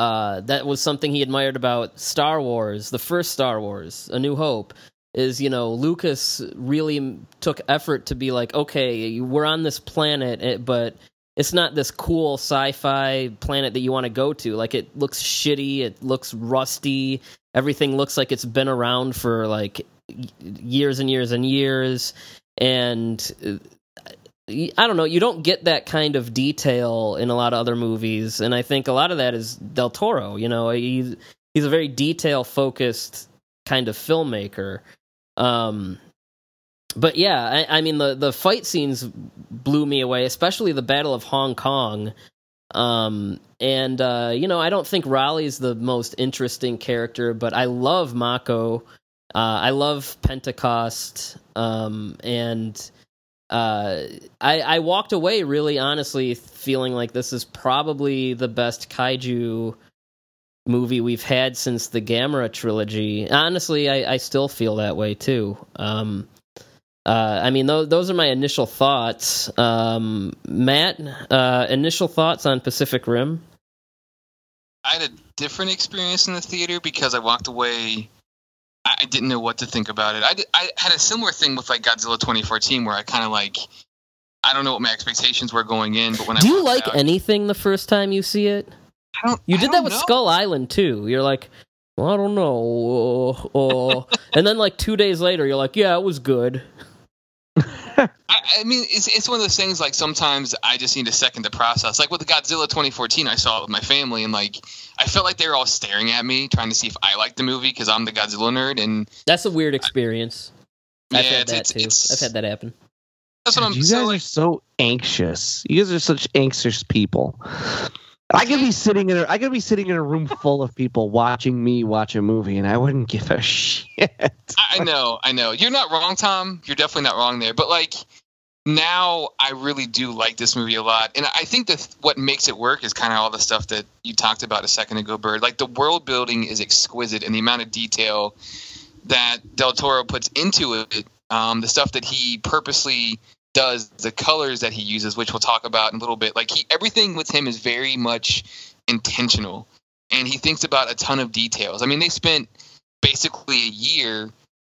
uh, that was something he admired about Star Wars, the first Star Wars, A New Hope. Is you know Lucas really took effort to be like, okay, we're on this planet, eh, but it's not this cool sci-fi planet that you want to go to. Like it looks shitty, it looks rusty, everything looks like it's been around for like years and years and years, and uh, I don't know, you don't get that kind of detail in a lot of other movies, and I think a lot of that is Del Toro. You know, he's he's a very detail focused kind of filmmaker. Um, but yeah, I, I, mean the the fight scenes blew me away, especially the Battle of Hong Kong. Um, and uh, you know, I don't think Raleigh's the most interesting character, but I love Mako. Uh, I love Pentecost, um, and uh, I, I walked away really honestly feeling like this is probably the best kaiju movie we've had since the Gamera trilogy. Honestly, I, I still feel that way too. Um, uh, I mean, those, those are my initial thoughts. Um, Matt, uh, initial thoughts on Pacific Rim? I had a different experience in the theater because I walked away. I didn't know what to think about it. I, did, I had a similar thing with like Godzilla 2014 where I kind of like I don't know what my expectations were going in, but when do I you like out, anything the first time you see it? I don't. You did don't that with know. Skull Island too. You're like, well, I don't know, uh. and then like two days later, you're like, yeah, it was good. I, I, mean, it's it's one of those things. Like sometimes I just need a second to process. Like with the Godzilla 2014, I saw it with my family, and like I felt like they were all staring at me, trying to see if I liked the movie because I'm the Godzilla nerd. And that's a weird experience. I, I've yeah, had it's, that it's, too. it's, I've had that happen. That's what I'm. you guys so, are so anxious. You guys are such anxious people. I could be sitting in a I could be sitting in a room full of people watching me watch a movie, and I wouldn't give a shit. I know, I know. You're not wrong, Tom. You're definitely not wrong there. But like now, I really do like this movie a lot, and I think that what makes it work is kind of all the stuff that you talked about a second ago, Byrd. Like the world building is exquisite, and the amount of detail that Del Toro puts into it, um, the stuff that he purposely does, the colors that he uses, which we'll talk about in a little bit. Like he, everything with him is very much intentional, and he thinks about a ton of details. I mean, they spent basically a year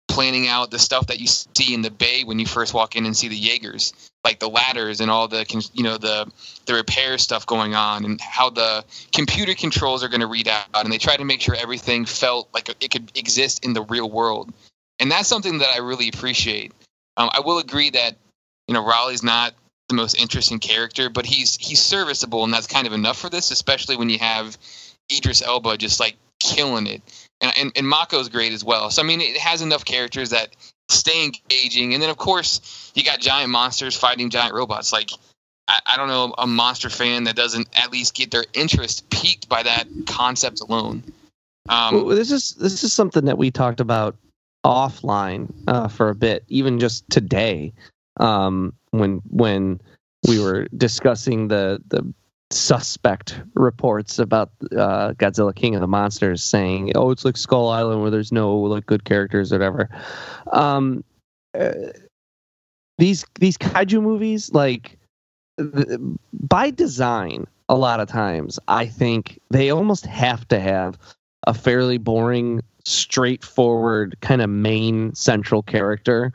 planning out the stuff that you see in the bay when you first walk in and see the Jaegers, like the ladders and all the you know the the repair stuff going on, and how the computer controls are going to read out, and they try to make sure everything felt like it could exist in the real world, and that's something that I really appreciate. Um, I will agree that you know Raleigh's not the most interesting character, but he's he's serviceable, and that's kind of enough for this, especially when you have Idris Elba just like killing it and, and, and Mako's great as well. So I mean, it has enough characters that stay engaging, and then of course you got giant monsters fighting giant robots. Like I, I don't know a monster fan that doesn't at least get their interest piqued by that concept alone. Um, well, this is this is something that we talked about offline uh, for a bit, even just today, um, when when we were discussing the the suspect reports about uh, Godzilla King of the Monsters saying, "Oh, it's like Skull Island where there's no like good characters or whatever." Um, uh, these these kaiju movies, like th- by design, a lot of times I think they almost have to have a fairly boring, straightforward kind of main central character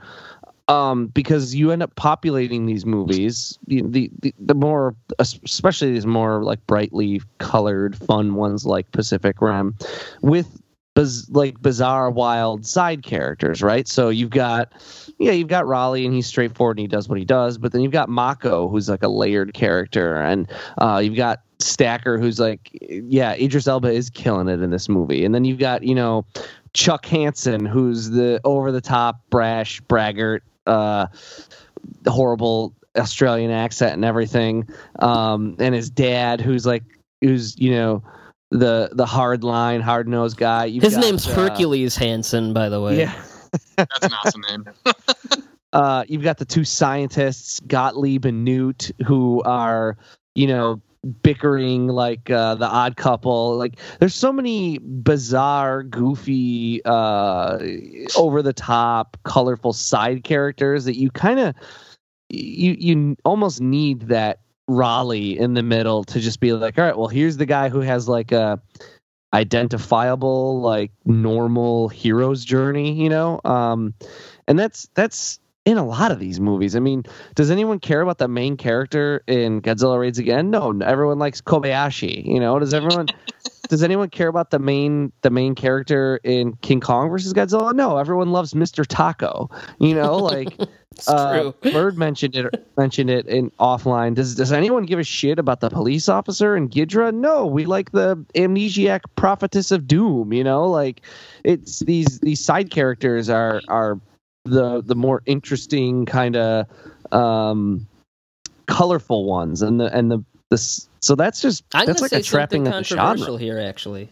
um, because you end up populating these movies, the, the the more especially these more like brightly colored, fun ones like Pacific Rim, with biz, like bizarre, wild side characters, right? So you've got yeah, you've got Raleigh and he's straightforward and he does what he does, but then you've got Mako who's like a layered character, and uh, you've got Stacker who's like yeah, Idris Elba is killing it in this movie, and then you've got you know. Chuck Hansen, who's the over the top, brash, braggart, uh, horrible Australian accent and everything, um, and his dad, who's like, who's you know, the the hard line, hard nosed guy. You've his got, name's uh, Hercules Hansen, by the way. Yeah. that's an awesome name. uh, you've got the two scientists, Gottlieb and Newt, who are, you know, bickering like uh, the odd couple. Like there's so many bizarre goofy uh over the top colorful side characters that you kind of you you almost need that raleigh in the middle to just be like all right well here's the guy who has like a identifiable like normal hero's journey you know? Um and that's that's in a lot of these movies. I mean, does anyone care about the main character in Godzilla Raids Again? No, everyone likes Kobayashi. You know, does everyone does anyone care about the main the main character in King Kong versus Godzilla? No, everyone loves Mr. Tako. You know, like uh. Byrd mentioned it mentioned it in offline. Does does anyone give a shit about the police officer in Ghidra? No, we like the amnesiac prophetess of doom. You know, like it's these these side characters are are the the more interesting kind of um colorful ones and the and the this so that's just I'm that's like say a trapping something of the genre. controversial here, actually.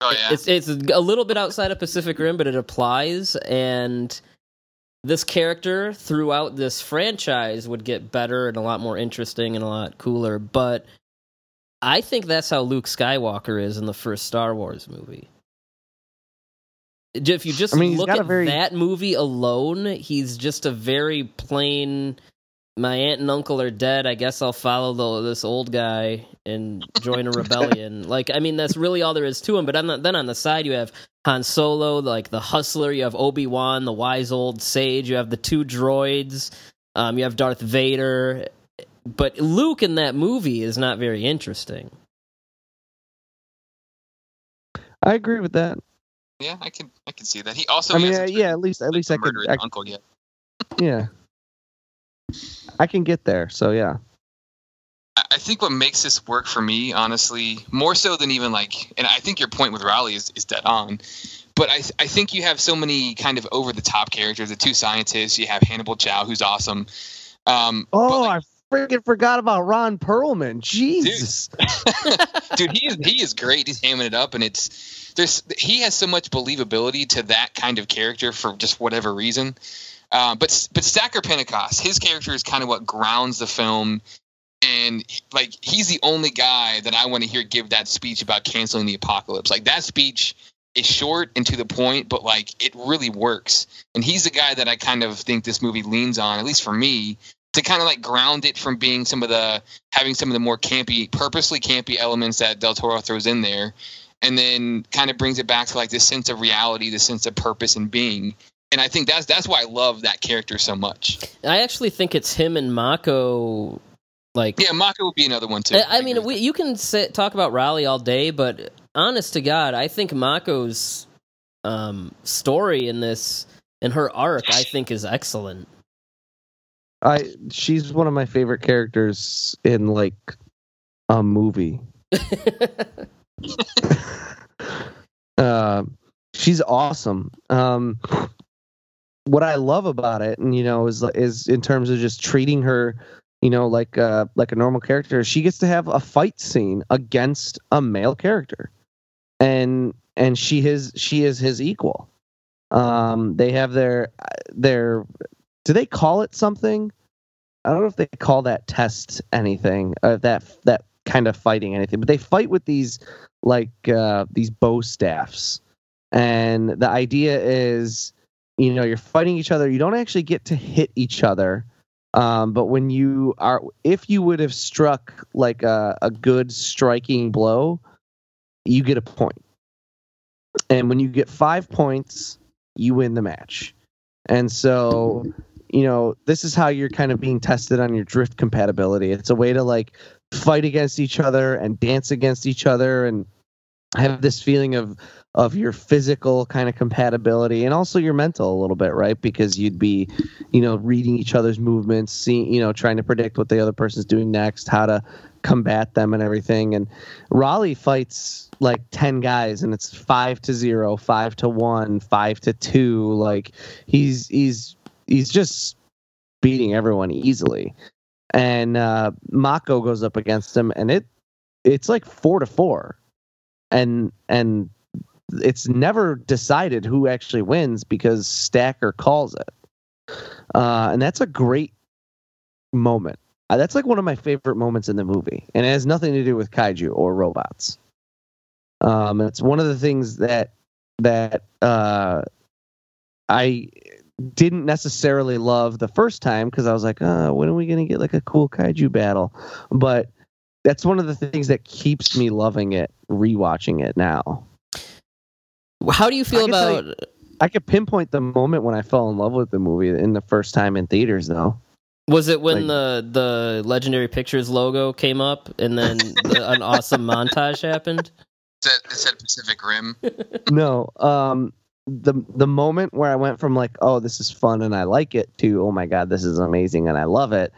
Oh yeah. It's it's a little bit outside of Pacific Rim, but it applies. And this character throughout this franchise would get better and a lot more interesting and a lot cooler. But I think that's how Luke Skywalker is in the first Star Wars movie. If you just I mean, look at very- that movie alone, he's just a very plain. My aunt and uncle are dead. I guess I'll follow the, this old guy and join a rebellion. like, I mean, that's really all there is to him. But on the, then on the side, you have Han Solo, like the hustler. You have Obi Wan, the wise old sage. You have the two droids. Um, you have Darth Vader. But Luke in that movie is not very interesting. I agree with that. Yeah, I can I can see that. He also I mean, uh, yeah, at least at least I could, I, uncle yet. yeah, I can get there. So yeah, I I think what makes this work for me, honestly, more so than even like, and I think your point with Raleigh is, is dead on. But I, I think you have so many kind of over the top characters. The two scientists, you have Hannibal Chau, who's awesome. Um, Oh, like, I freaking forgot about Ron Perlman. Jesus. dude, he is he is great. He's hamming it up, and it's there's he has so much believability to that kind of character for just whatever reason. Uh, but but Stacker Pentecost, his character is kind of what grounds the film, and like he's the only guy that I want to hear give that speech about canceling the apocalypse. Like that speech is short and to the point, but like it really works. And he's the guy that I kind of think this movie leans on, at least for me, to kind of like ground it from being some of the having some of the more campy, purposely campy elements that Del Toro throws in there, and then kind of brings it back to like this sense of reality, this sense of purpose and being. And I think that's that's why I love that character so much. I actually think it's him and Mako. Like, Yeah, Mako would be another one too. I, I mean, we, you can say, talk about Raleigh all day, but honest to God, I think Mako's um, story in this and her arc, I think, is excellent. I she's one of my favorite characters in like a movie. uh, she's awesome. Um, what I love about it, and you know, is is in terms of just treating her, you know, like uh, like a normal character. She gets to have a fight scene against a male character, and and she is she is his equal. Um, they have their their. Do they call it something? I don't know if they call that test anything, uh, that that kind of fighting anything, but they fight with these like uh, these bow staffs, and the idea is, you know, you're fighting each other. You don't actually get to hit each other, um, but when you are, if you would have struck like a, a good striking blow, you get a point. and when you get five points, you win the match, and so you know, this is how you're kind of being tested on your drift compatibility. It's a way to like fight against each other and dance against each other and have this feeling of of your physical kind of compatibility and also your mental a little bit, right? Because you'd be, you know, reading each other's movements, seeing, you know, trying to predict what the other person's doing next, how to combat them and everything. And Raleigh fights like 10 guys and it's 5 to 0, 5 to 1, 5 to 2. Like he's he's he's just beating everyone easily. And uh, Mako goes up against him, and it it's like four to four, and and it's never decided who actually wins because Stacker calls it, uh, and that's a great moment. Uh, That's like one of my favorite moments in the movie, and it has nothing to do with kaiju or robots. Um, it's one of the things that that uh, I didn't necessarily love the first time because I was like, oh, when are we going to get like a cool kaiju battle? But that's one of the things that keeps me loving it, rewatching it now. How do you feel I can tell about? I could pinpoint the moment when I fell in love with the movie in the first time in theaters, though. Was it when like- the the Legendary Pictures logo came up and then the, an awesome montage happened? It said, it said Pacific Rim. no, um, the the moment where I went from like, oh, this is fun and I like it, to oh my god, this is amazing and I love it,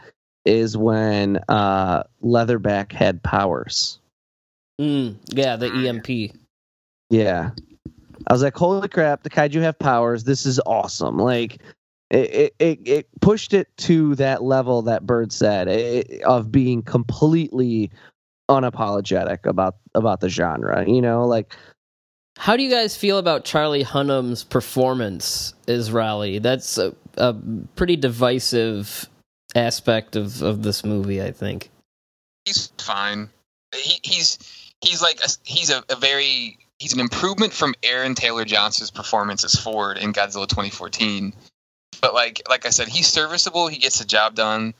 is when uh, Leatherback had powers. Mm, yeah, the EMP. Yeah, I was like, holy crap, the kaiju have powers. This is awesome. Like. It, it, it pushed it to that level that Byrd said it, of being completely unapologetic about about the genre. You know, like how do you guys feel about Charlie Hunnam's performance as Raleigh? That's a, a pretty divisive aspect of, of this movie, I think. He's fine. He, he's he's like a, he's a, a very he's an improvement from Aaron Taylor Johnson's performance as Ford in Godzilla 2014 but like like I said, he's serviceable. He gets the job done.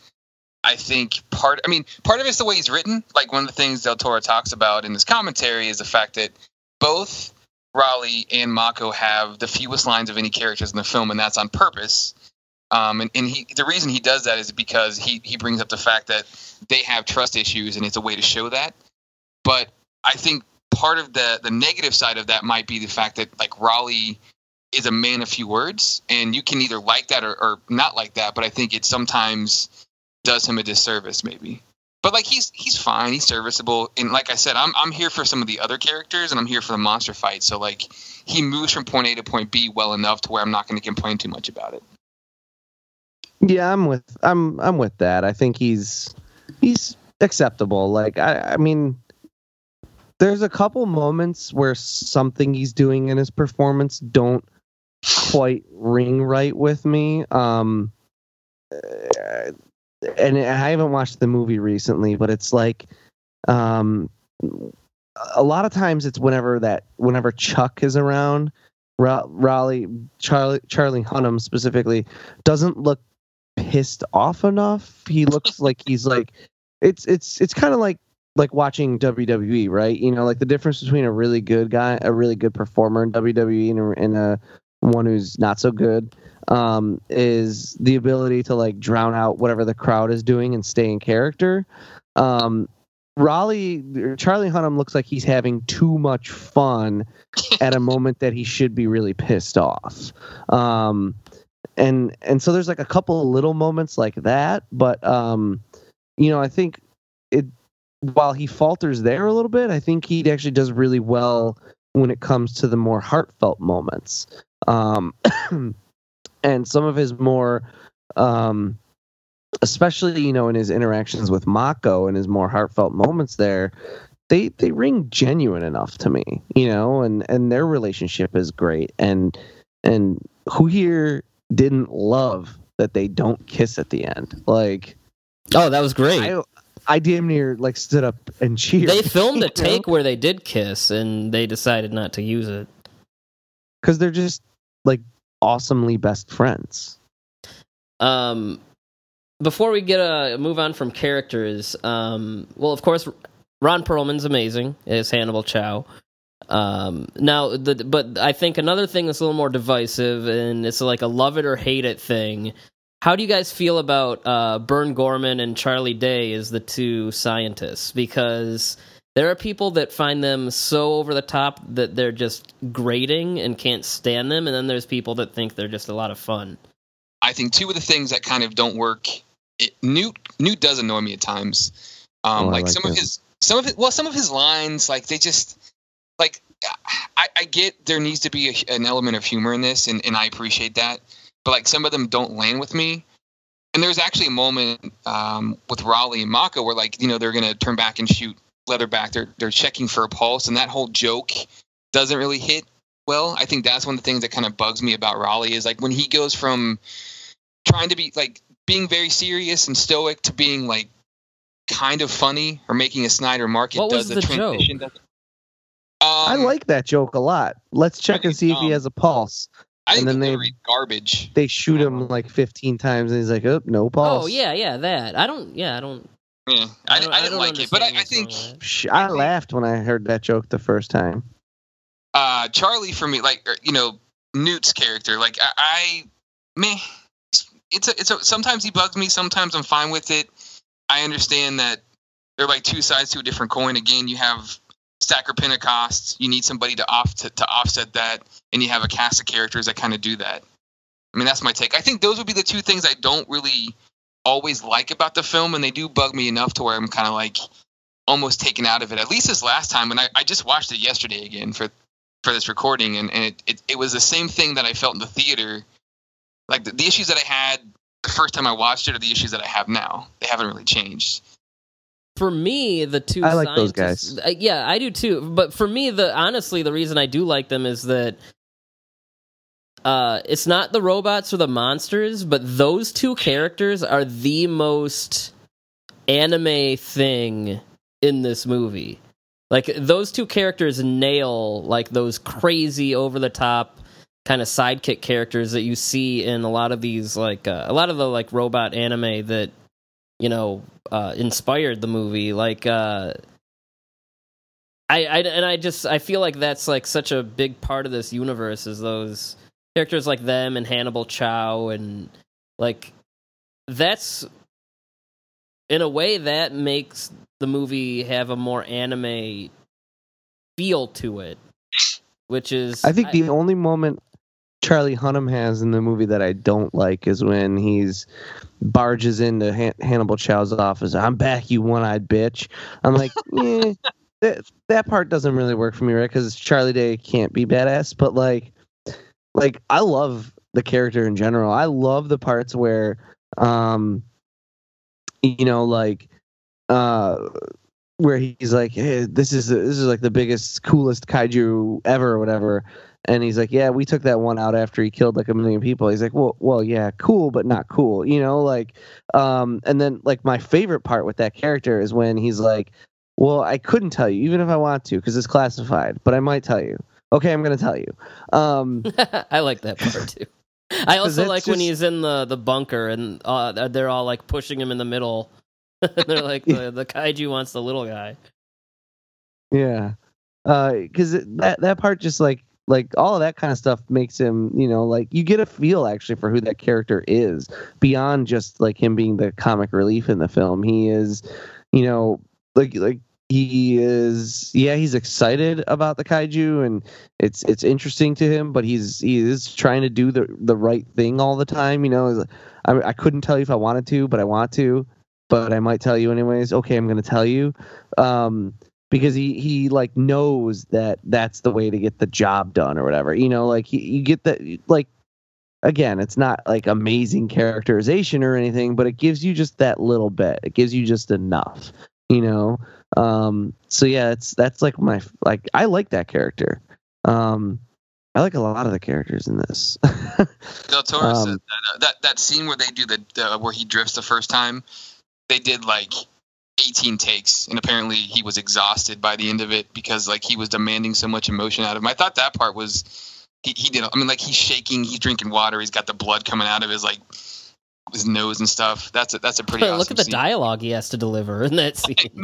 I think part. I mean, part of it's the way he's written. Like one of the things Del Toro talks about in his commentary is the fact that both Raleigh and Mako have the fewest lines of any characters in the film, and that's on purpose. Um, and, and he, the reason he does that is because he, he brings up the fact that they have trust issues, and it's a way to show that. But I think part of the the negative side of that might be the fact that like Raleigh is a man of few words, and you can either like that or, or not like that. But I think it sometimes does him a disservice, maybe. But like he's he's fine, he's serviceable, and like I said, I'm I'm here for some of the other characters, and I'm here for the monster fight. So like he moves from point A to point B well enough to where I'm not going to complain too much about it. Yeah, I'm with I'm I'm with that. I think he's he's acceptable. Like I I mean there's a couple moments where something he's doing in his performance don't quite ring right with me. Um, and I haven't watched the movie recently, but it's like, um, a lot of times it's whenever that whenever Chuck is around, Raleigh Charlie Charlie Hunnam specifically doesn't look pissed off enough. He looks like he's like it's it's it's kind of like like watching WWE, right? You know, like the difference between a really good guy, a really good performer in WWE, and a, and a one who's not so good um, is the ability to like drown out whatever the crowd is doing and stay in character. Um, Raleigh Charlie Hunnam looks like he's having too much fun at a moment that he should be really pissed off. Um, and and so there's like a couple of little moments like that, but um, you know I think it while he falters there a little bit, I think he actually does really well when it comes to the more heartfelt moments. Um, and some of his more, um, especially you know in his interactions with Mako and his more heartfelt moments there, they they ring genuine enough to me, you know, and and their relationship is great. And and who here didn't love that they don't kiss at the end? Like, oh, that was great. I, I damn near like stood up and cheered. They filmed a take know? where they did kiss, and they decided not to use it because they're just like awesomely best friends. Um, before we get a move on from characters, um, well, of course, Ron Perlman's amazing as Hannibal Chau. Um, now, the, but I think another thing that's a little more divisive, and it's like a love it or hate it thing. How do you guys feel about uh, Burn Gorman and Charlie Day as the two scientists? Because there are people that find them so over the top that they're just grating and can't stand them, and then there's people that think they're just a lot of fun. I think two of the things that kind of don't work. It, Newt Newt does annoy me at times. Um, oh, like, like, some of his some of his well some of his lines like they just like I, I get there needs to be a, an element of humor in this, and, and I appreciate that. But like some of them don't land with me. And there's actually a moment um, with Raleigh and Mako where like you know they're gonna turn back and shoot Leatherback, they're they're checking for a pulse, and that whole joke doesn't really hit well. I think that's one of the things that kind of bugs me about Raleigh is like when he goes from trying to be like being very serious and stoic to being like kind of funny or making a snide remark. It what does was the, the transition. Joke? Um, I like that joke a lot. Let's check and see if he has a pulse. I and then they read garbage. They shoot him like 15 times, and he's like, "Oh, no pulse." Oh yeah, yeah, that. I don't. Yeah, I don't. Yeah, I, I, I, I didn't like it, but I, I think I laughed when I heard that joke the first time. Uh, Charlie for me, like er, you know, Newt's character, like I, I man, it's a, it's a, sometimes he bugs me, sometimes I'm fine with it. I understand that they're like two sides to a different coin. Again, you have Stacker Pentecost. You need somebody to off to, to offset that, and you have a cast of characters that kind of do that. I mean, that's my take. I think those would be the two things I don't really always like about the film, and they do bug me enough to where I'm kind of like almost taken out of it. At least this last time, and I, I just watched it yesterday again for for this recording, and, and it, it, it was the same thing that I felt in the theater. Like the, the issues that I had the first time I watched it are the issues that I have now. They haven't really changed. For me, the two I like those guys. uh, yeah, I do too. But for me, the honestly, the reason I do like them is that uh, it's not the robots or the monsters, but those two characters are the most anime thing in this movie. Like those two characters nail like those crazy over the top kind of sidekick characters that you see in a lot of these like uh, a lot of the like robot anime that you know uh inspired the movie like uh I, I and I just I feel like that's like such a big part of this universe is those characters like them and Hannibal Chau and like that's in a way that makes the movie have a more anime feel to it which is I think the only moment Charlie Hunnam has in the movie that I don't like is when he's barges into Han- Hannibal Chau's office. I'm back, you one-eyed bitch. I'm like, yeah, that that part doesn't really work for me, right? Because Charlie Day can't be badass, but like, like I love the character in general. I love the parts where, um, you know, like, uh, where he's like, hey, this is this is like the biggest, coolest kaiju ever, or whatever. And he's like, yeah, we took that one out after he killed like a million people. He's like, well, well, yeah, cool, but not cool, you know, like, um, and then like my favorite part with that character is when he's like, well, I couldn't tell you, even if I want to, because it's classified, but I might tell you. Okay, I'm gonna tell you. Um, I like that part too. I also like when he's in the the bunker and uh, they're all like pushing him in the middle. they're like the, the kaiju wants the little guy. Yeah, because that that part just like like all of that kind of stuff makes him you know like you get a feel actually for who that character is beyond just like him being the comic relief in the film. He is, you know, like like he is yeah he's excited about the kaiju and it's it's interesting to him but he's he is trying to do the the right thing all the time you know? I, I couldn't tell you if i wanted to but i want to but i might tell you anyways. Okay i'm going to tell you. Um because he he like knows that that's the way to get the job done or whatever you know? Like he, you get that like again it's not like amazing characterization or anything but it gives you just that little bit. It gives you just enough you know um so yeah it's that's like my like i like that character um i like a lot of the characters in this Del Toro Um, said that, uh, that that scene where they do the, the where he drifts the first time, they did like 18 takes, and apparently he was exhausted by the end of it because like he was demanding so much emotion out of him. I thought that part was he, he did. I mean, like he's shaking, he's drinking water, he's got the blood coming out of his like his nose and stuff. That's a that's a pretty. Look awesome at the scene. dialogue he has to deliver in that scene.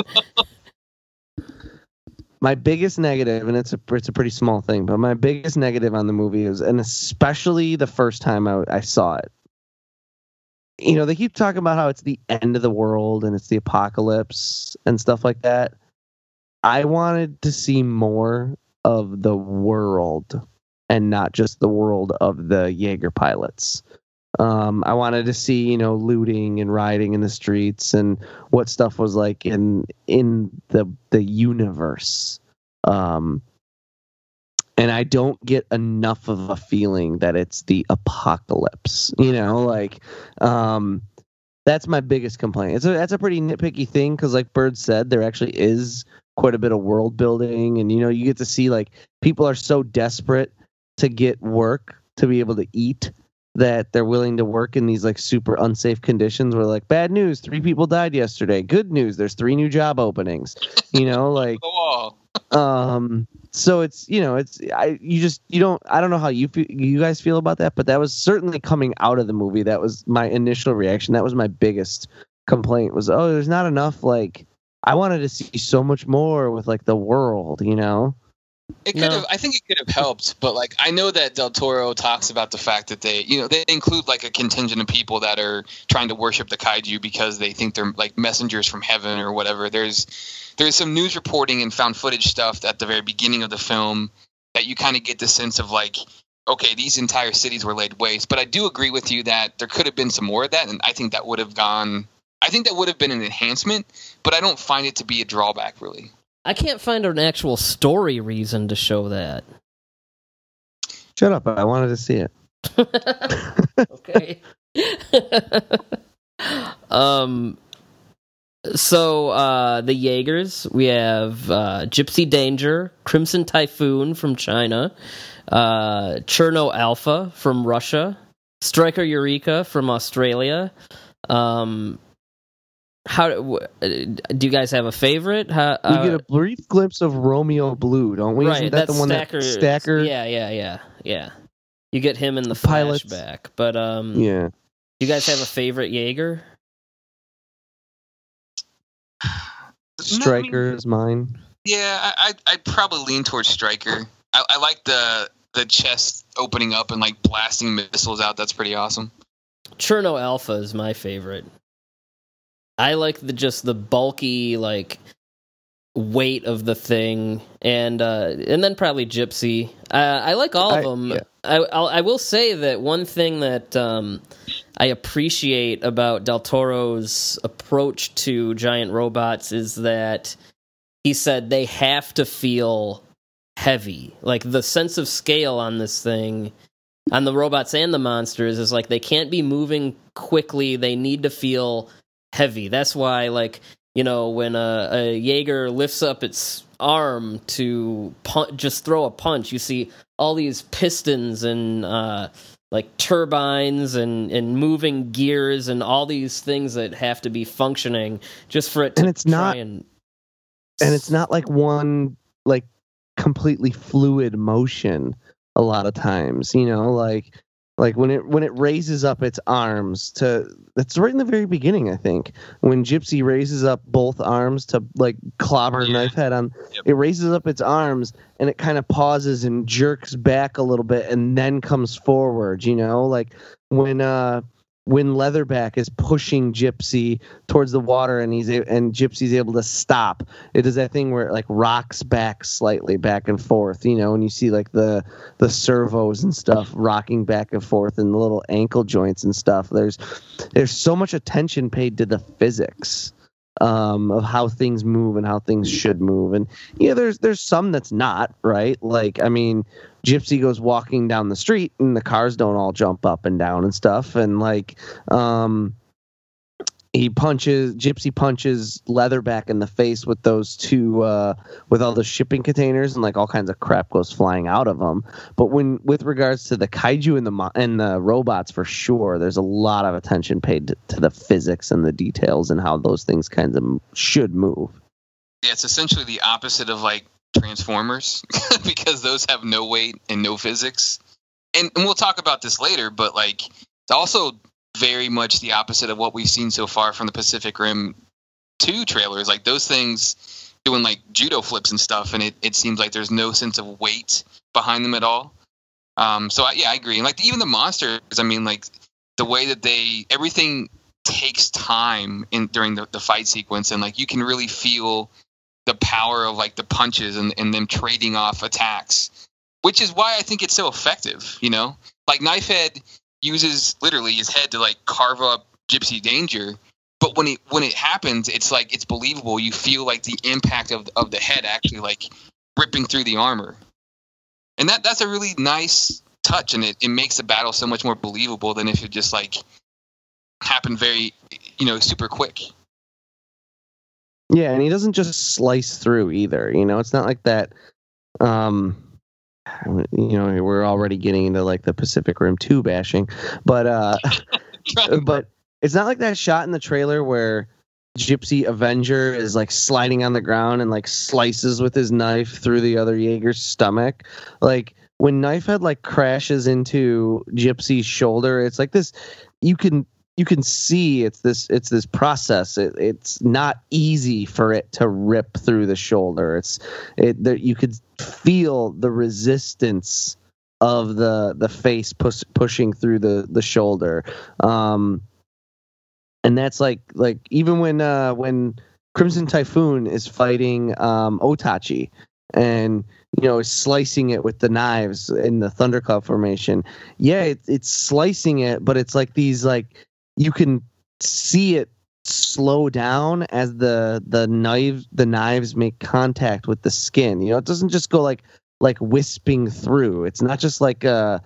my biggest negative, and it's a it's a pretty small thing, but my biggest negative on the movie is, and especially the first time I, I saw it. You know, they keep talking about how it's the end of the world and it's the apocalypse and stuff like that. I wanted to see more of the world and not just the world of the Jaeger pilots. Um, I wanted to see, you know, looting and rioting in the streets and what stuff was like in in the the universe. Um, and I don't get enough of a feeling that it's the apocalypse. You know, like um, that's my biggest complaint. It's a that's a pretty nitpicky thing because, like Byrd said, there actually is quite a bit of world building, and you know, you get to see like people are so desperate to get work to be able to eat that they're willing to work in these like super unsafe conditions where like bad news three people died yesterday. Good news there's three new job openings you know like um so it's you know it's i you just you don't i don't know how you feel you guys feel about that but that was certainly coming out of the movie. That was my initial reaction. That was my biggest complaint was oh there's not enough like i wanted to see so much more with like the world you know It could No. have. I think it could have helped, but like I know that Del Toro talks about the fact that they, you know, they include like a contingent of people that are trying to worship the kaiju because they think they're like messengers from heaven or whatever. There's there's some news reporting and found footage stuff at the very beginning of the film that you kind of get the sense of like, okay, these entire cities were laid waste. But I do agree with you that there could have been some more of that, and I think that would have gone. I think that would have been an enhancement, but I don't find it to be a drawback really. I can't find an actual story reason to show that. Shut up! I wanted to see it. okay. um. So uh, the Jaegers, we have uh, Gypsy Danger, Crimson Typhoon from China, uh, Cherno Alpha from Russia, Striker Eureka from Australia. Um, how uh, do you guys have a favorite? How, We uh, get a brief glimpse of Romeo Blue, don't we? right, Isn't that that's the one Stacker. that Stacker? Yeah, yeah, yeah, yeah. You get him in the Pilots. flashback, but um, Yeah. do you guys have a favorite Jaeger? Striker is mine. Yeah, I I I'd probably lean towards Striker. I, I like the the chest opening up and like blasting missiles out. That's pretty awesome. Cherno Alpha is my favorite. I like the just the bulky like weight of the thing, and uh, and then probably Gypsy. Uh, I like all of I- them. yeah. I I'll, I will say that one thing that um, I appreciate about Del Toro's approach to giant robots is that he said they have to feel heavy. Like the sense of scale on this thing on the robots and the monsters is like they can't be moving quickly. They need to feel heavy. That's why, like, you know, when a, a Jaeger lifts up its arm to just throw a punch, you see all these pistons and uh, like turbines and, and moving gears and all these things that have to be functioning just for it to And it's try not- and and it's not like one like completely fluid motion a lot of times you know like like when it when it raises up its arms to that's right in the very beginning i think when gypsy raises up both arms to like clobber Yeah. knife head on Yep. it raises up its arms and it kind of pauses and jerks back a little bit and then comes forward you know like when uh when leatherback is pushing gypsy towards the water and he's a- and gypsy's able to stop It is that thing where it like rocks back slightly back and forth you know and you see like the the servos and stuff rocking back and forth and the little ankle joints and stuff. There's there's so much attention paid to the physics um of how things move and how things should move. And yeah there's there's some that's not right? Like i mean gypsy goes walking down the street and the cars don't all jump up and down and stuff. And like um he punches gypsy punches leatherback in the face with those two uh with all the shipping containers and like all kinds of crap goes flying out of them but when with regards to the kaiju and the and the robots for sure there's a lot of attention paid to, to the physics and the details and how those things kinds of should move Yeah, it's essentially the opposite of like Transformers because those have no weight and no physics. And, and we'll talk about this later, but like also very much the opposite of what we've seen so far from the Pacific Rim 2 trailers. Like those things doing like judo flips and stuff, and it, it seems like there's no sense of weight behind them at all. Um, so I, yeah, I agree. And like even the monsters, I mean, like the way that they everything takes time in during the, the fight sequence, and like you can really feel the power of like the punches and, and them trading off attacks, which is why I think it's so effective. You know, like Knifehead uses literally his head to like carve up Gypsy Danger, but when it when it happens, it's like it's believable. You feel like the impact of of the head actually like ripping through the armor, and that that's a really nice touch, and it, it makes the battle so much more believable than if it just like happened very you know super quick. Yeah, and he doesn't just slice through either. You know, it's not like that. Um, you know, we're already getting into like the Pacific Rim two bashing, but uh, but it's not like that shot in the trailer where Gypsy Avenger is like sliding on the ground and like slices with his knife through the other Jaeger's stomach. Like when Knifehead like crashes into Gypsy's shoulder, it's like this. You can you can see it's this it's this process. It, it's not easy for it to rip through the shoulder. It's it there, you could feel the resistance of the the face push, pushing through the the shoulder. Um, and that's like like even when uh when Crimson Typhoon is fighting um Otachi and you know is slicing it with the knives in the thundercloud formation yeah it, it's slicing it but it's like these like you can see it slow down as the the knives the knives make contact with the skin. You know it doesn't just go like like wisping through. It's not just like uh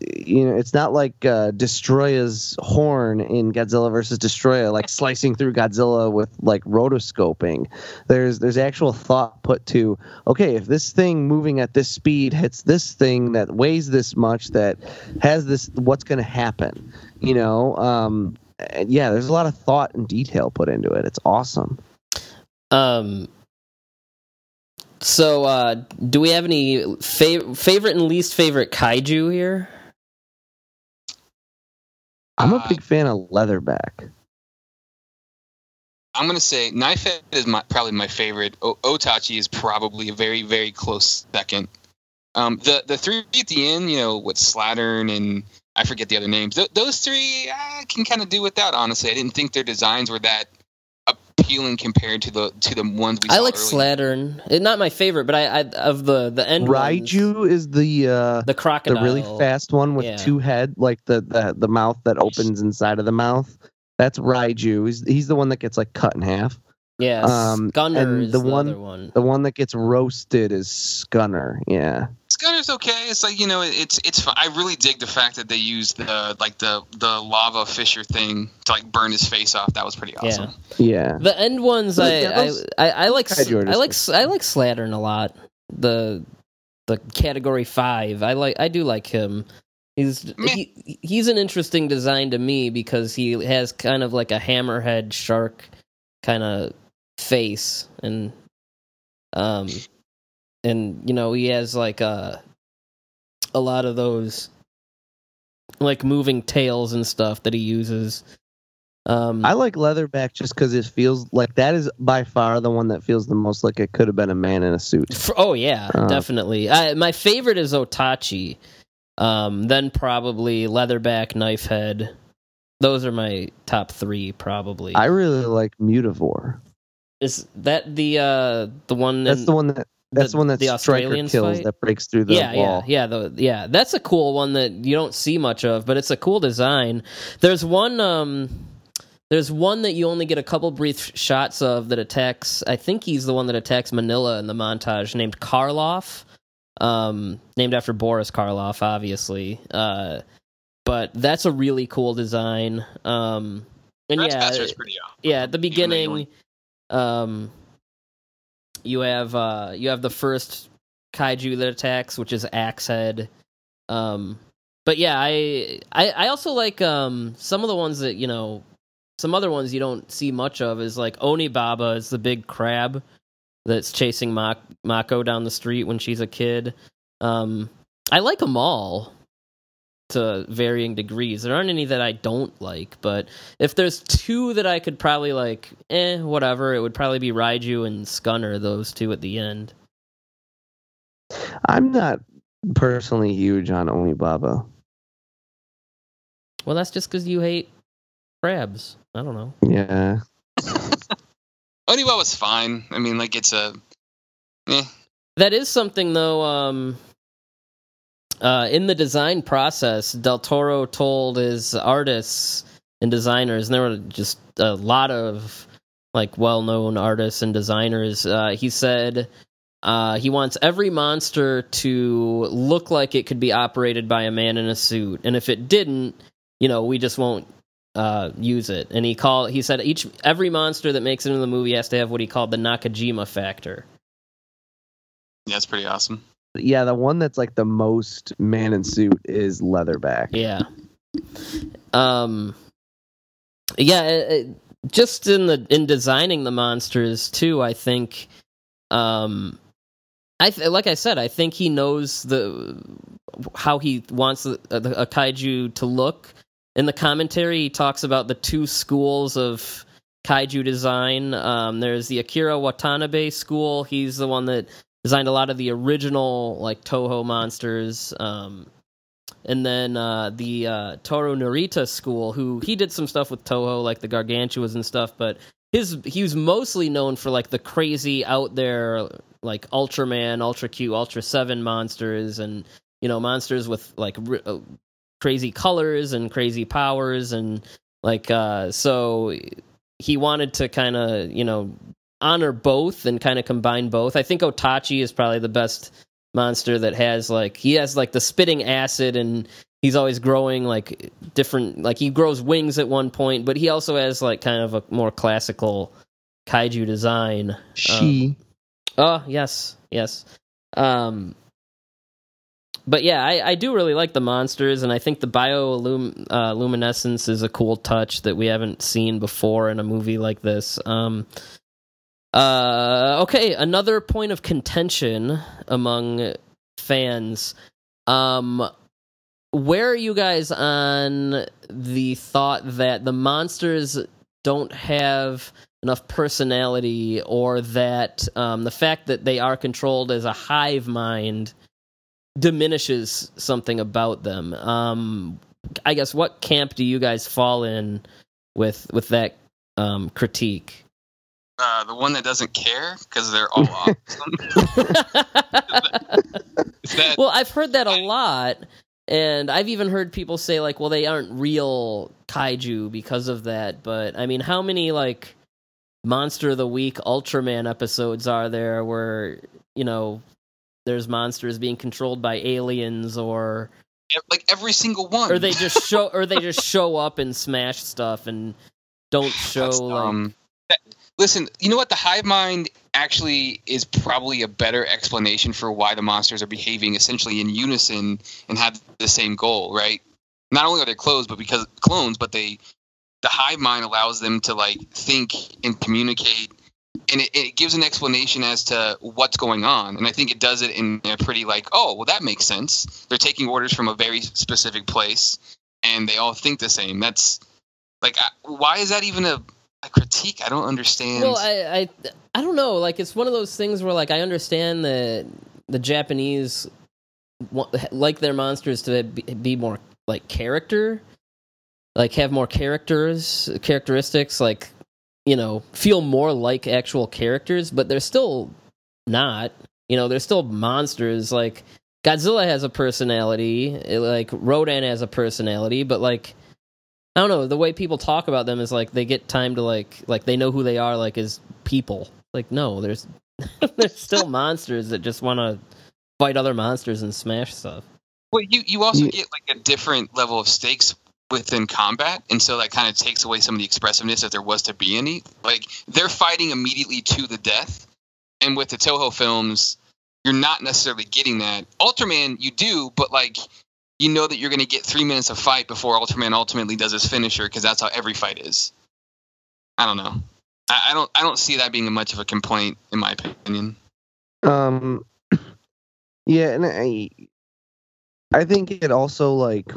you know it's not like uh Destoroyah's horn in godzilla versus destroya like slicing through godzilla with like rotoscoping. There's there's actual thought put to okay if this thing moving at this speed hits this thing that weighs this much that has this what's going to happen you know um and yeah there's a lot of thought and detail put into it it's awesome Um. So, uh, do we have any fav- favorite and least favorite kaiju here? i'm a Uh, big fan of leatherback I'm gonna say Knife Head is my, probably my favorite. O- Otachi is probably a very very close second. Um, the the three at the end, you know, with Slattern and I forget the other names. Th- those three I can kind of do without. Honestly, I didn't think their designs were that appealing compared to the to the ones we. I saw like earlier. Slattern. It, not my favorite, but I, I of the the end ones, raiju is the uh the the crocodile, really fast one with Yeah. two head, like the, the the mouth that opens inside of the mouth. That's Raiju. He's, he's the one that gets like cut in half. Yeah, um, Gunner and is the the, one- other one. The one that gets roasted is Scunner. Yeah. Scunner's okay. It's like you know, it's it's. fun. I really dig the fact that they used the like the the lava fisher thing to like burn his face off. That was pretty awesome. Yeah. The end ones, I, Yeah, those- I, I, I like, Kaiju I like, I like Slattern a lot. The, the category five, I like, I do like him. He's he, he's an interesting design to me because he has kind of like a hammerhead shark kind of face and um and you know he has like a a lot of those like moving tails and stuff that he uses um I like Leatherback just because it feels like that is by far the one that feels the most like it could have been a man in a suit. F- oh yeah, Uh, definitely. I, my favorite is Otachi. Um, then probably Leatherback, Knifehead. Those are my top three, probably. I really like Mutivore. Is that the uh the one? That's in- the one that that's the, one that the Australian kills fight? that breaks through the yeah, wall. yeah, yeah, the, yeah. That's a cool one that you don't see much of, but it's a cool design. There's one. Um, there's one that you only get a couple brief shots of that attacks. I think he's the one that attacks Manila in the montage, named Karloff, um, named after Boris Karloff, obviously. Uh, but that's a really cool design. Um, and yeah, Trespasser's pretty awesome. yeah at the Even though beginning um you have uh you have the first kaiju that attacks which is axe head. Um but yeah I, I i also like um some of the ones that you know some other ones you don't see much of is like onibaba is the big crab that's chasing Ma- mako down the street when she's a kid. Um i like them all to varying degrees there aren't any that i don't like but if there's two that I could probably like, eh, whatever, it would probably be Raiju and Scunner, those two at the end. I'm not personally huge on Onibaba. Well, that's just because you hate crabs. I don't know. Yeah. Oniwa was fine. I mean, like it's a. Eh. That is something though. Um, uh, in the design process, Del Toro told his artists and designers, and there were just a lot of like well-known artists and designers. Uh, he said uh, he wants every monster to look like it could be operated by a man in a suit, and if it didn't, you know, we just won't uh, use it. And he called. He said each every monster that makes it into the movie has to have what he called the Nakajima factor. It's pretty awesome. Yeah, the one that's like the most man in suit is Leatherback. Yeah. Um. Yeah, it, it- just in the in designing the monsters too, I think. Um, I th- like I said, I think he knows the how he wants a, a kaiju to look, in the commentary, he talks about the two schools of kaiju design. Um, there's the Akira Watanabe school. He's the one that designed a lot of the original like Toho monsters. Um, and then uh, the uh, Toru Narita school, who he did some stuff with Toho, like the Gargantuas and stuff, but his he was mostly known for like the crazy out there like Ultraman, Ultra Q, Ultra Seven monsters, and you know monsters with like r- uh, crazy colors and crazy powers, and like uh, so he wanted to kind of you know honor both and kind of combine both. I think Otachi is probably the best monster that has like he has like the spitting acid and he's always growing like different like he grows wings at one point, but he also has like kind of a more classical kaiju design. She. Oh yes, yes. Um, but yeah, I, I do really like the monsters, and I think the bioluminescence uh, luminescence is a cool touch that we haven't seen before in a movie like this. Um, uh, okay, another point of contention among fans. Um, where are you guys on the thought that the monsters don't have enough personality, or that um, the fact that they are controlled as a hive mind diminishes something about them? Um, I guess what camp do you guys fall in with with that um, critique? Uh, the one that doesn't care because they're all awesome. that, well, I've heard that a lot, and I've even heard people say like, "Well, they aren't real kaiju because of that." But I mean, how many like Monster of the Week Ultraman episodes are there where you know there's monsters being controlled by aliens or like every single one, or they just show, or they just show up and smash stuff and don't show like. That, Listen, you know what? The hive mind actually is probably a better explanation for why the monsters are behaving essentially in unison and have the same goal, right? Not only are they clones, but because clones, but they the hive mind allows them to like think and communicate and it, it, gives an explanation as to what's going on and i think it does it in a pretty like oh well that makes sense they're taking orders from a very specific place and they all think the same that's like why is that even a a critique. I don't understand. Well, I, I I don't know. Like it's one of those things where like I understand that the Japanese like their monsters to be more like character, like have more characters, characteristics, like you know, feel more like actual characters, but they're still not. You know, they're still monsters. Like Godzilla has a personality, like Rodan has a personality, but like I don't know. The way people talk about them is like they get time to like like they know who they are like as people. Like no, there's there's still monsters that just want to fight other monsters and smash stuff. Well, you you also get like a different level of stakes within combat, and so that kind of takes away some of the expressiveness if there was to be any. Like they're fighting immediately to the death, and with the Toho films, you're not necessarily getting that. Ultraman, you do, but like you know that you're going to get three minutes of fight before Ultraman ultimately does his finisher because that's how every fight is. I don't know. I, I, don't. I don't see that being much of a complaint in my opinion. Um. Yeah, and I. I think it also like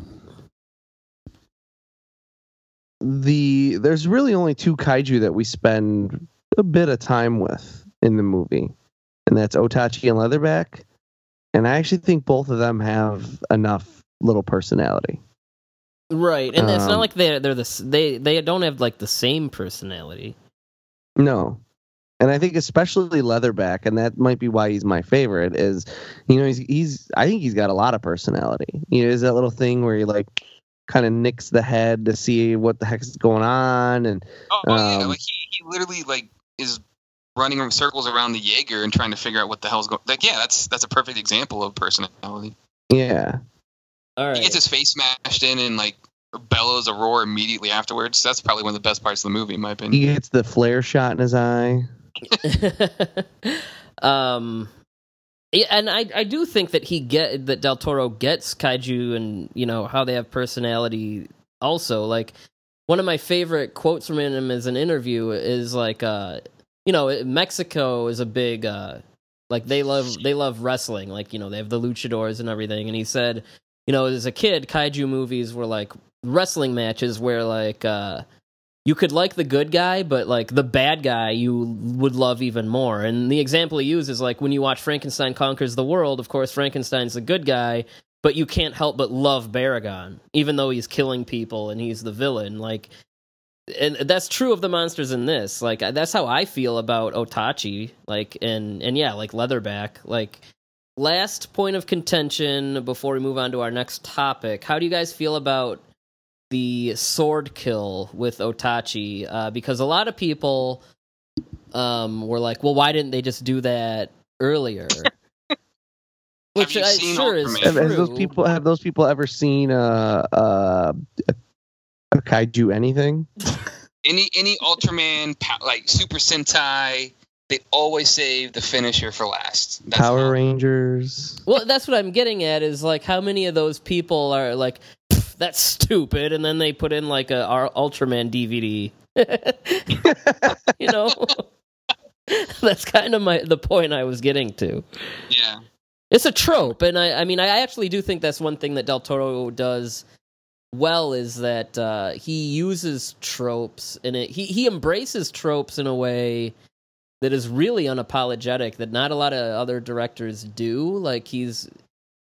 the there's really only two kaiju that we spend a bit of time with in the movie, and that's Otachi and Leatherback. And I actually think both of them have enough little personality. Right, and um, it's not um, like they're they're the they they don't have like the same personality. No, and I think especially Leatherback, and that might be why he's my favorite. Is you know he's he's I think he's got a lot of personality. You know, is that little thing where he like kind of nicks the head to see what the heck is going on, and oh, oh um, yeah, like he, he literally like is running in circles around the Jaeger and trying to figure out what the hell's going. Like yeah, that's that's a perfect example of personality. Yeah, all right. He gets his face smashed in and like bellows a roar immediately afterwards. That's probably one of the best parts of the movie, in my opinion. He gets the flare shot in his eye. um, yeah, and I I do think that he get that Del Toro gets kaiju and you know how they have personality. Also, like one of my favorite quotes from him as an interview is like, uh, you know, Mexico is a big uh, like they love they love wrestling. Like you know they have the luchadors and everything. And he said you know, as a kid, kaiju movies were like wrestling matches where like uh you could like the good guy, but like the bad guy you would love even more. And the example he uses is like when you watch Frankenstein conquers the world, of course Frankenstein's the good guy, but you can't help but love Baragon, even though he's killing people and he's the villain. Like and that's true of the monsters in this. Like that's how I feel about Otachi. Like and and yeah, like Leatherback. Like last point of contention before we move on to our next topic. How do you guys feel about the sword kill with Otachi? Uh, because a lot of people um, were like, "Well, why didn't they just do that earlier?" Which you I, seen sure is Ultraman? Have, true. have those people have those people ever seen uh uh a, a kaiju anything? Any any Ultraman like Super Sentai, they always save the finisher for last. That's Power not- Rangers. Well, that's what I'm getting at is like how many of those people are like that's stupid and then they put in like a our Ultraman DVD. you know? that's kind of my the point I was getting to. Yeah. It's a trope and I I mean I actually do think that's one thing that Del Toro does well is that uh, he uses tropes and it, he he embraces tropes in a way that is really unapologetic that not a lot of other directors do. Like he's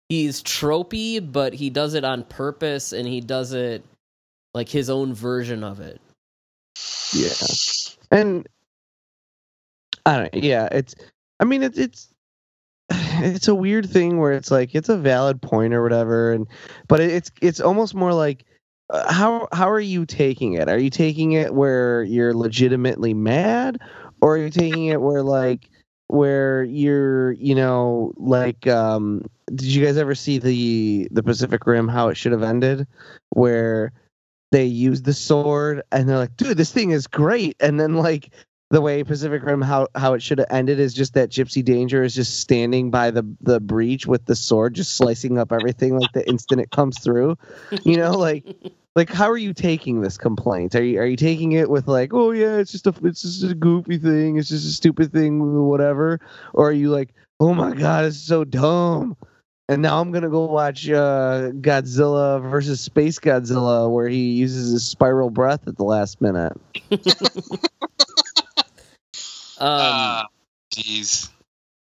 he's tropey, but he does it on purpose and he does it like his own version of it. Yeah, and I don't. Yeah, it's. I mean, it's it's it's a weird thing where it's like it's a valid point or whatever, and but it's it's almost more like uh, how how are you taking it? Are you taking it where you're legitimately mad, or are you taking it where like where you're you know like um did you guys ever see the the Pacific Rim how it should have ended? Where they use the sword and they're like dude this thing is great. And then like the way Pacific Rim how how it should have ended is just that Gypsy Danger is just standing by the the breach with the sword just slicing up everything like the instant it comes through. You know like like how are you taking this complaint are you are you taking it with like oh yeah it's just a it's just a goofy thing it's just a stupid thing whatever or are you like oh my god it's so dumb and now I'm gonna go watch uh, Godzilla versus Space Godzilla, where he uses his spiral breath at the last minute. Um, Uh, jeez.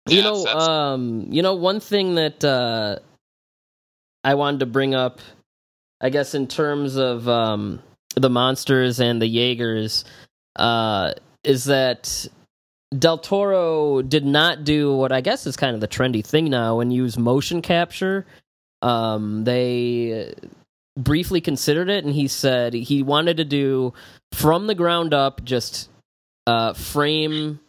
you Yeah, know, that's- um, you know, one thing that uh, I wanted to bring up, I guess, in terms of um, the monsters and the Jaegers, uh, is that Del Toro did not do what I guess is kind of the trendy thing now and use motion capture. Um, they briefly considered it, and he said he wanted to do from the ground up, just uh, frame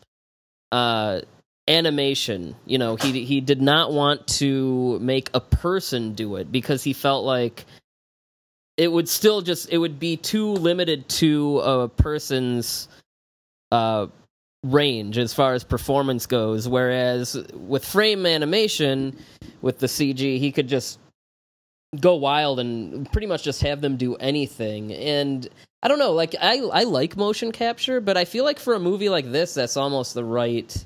uh, animation. You know, he he did not want to make a person do it because he felt like it would still just it would be too limited to a person's uh range as far as performance goes. Whereas with frame animation with the CG he could just go wild and pretty much just have them do anything. And I don't know like I I like motion capture but I feel like for a movie like this that's almost the right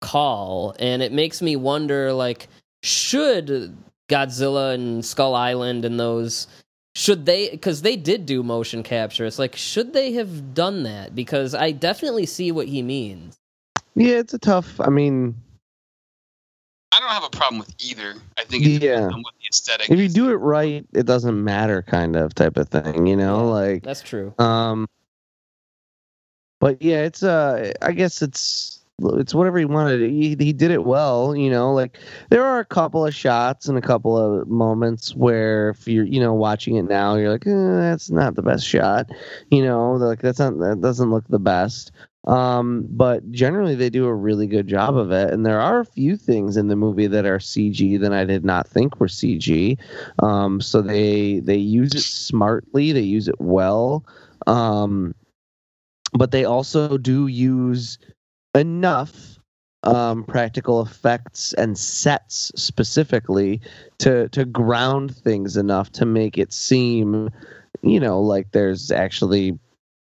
call. And it makes me wonder like should Godzilla and Skull Island and those should they because they did do motion capture it's like should they have done that because I definitely see what he means Yeah, it's a tough. I mean, I don't have a problem with either. I think it Yeah. depends the aesthetic. if you do it right, it doesn't matter, kind of type of thing. You know, like that's true um. But yeah, it's uh, I guess it's it's whatever he wanted. He he did it well. You know, like there are a couple of shots and a couple of moments where if you're you know watching it now, you're like, eh, that's not the best shot. You know, like that's not that doesn't look the best. Um, but generally they do a really good job of it. And there are a few things in the movie that are CG that I did not think were CG. Um, so they they use it smartly, they use it well. Um, but they also do use enough um, practical effects and sets specifically to to ground things enough to make it seem, you know, like there's actually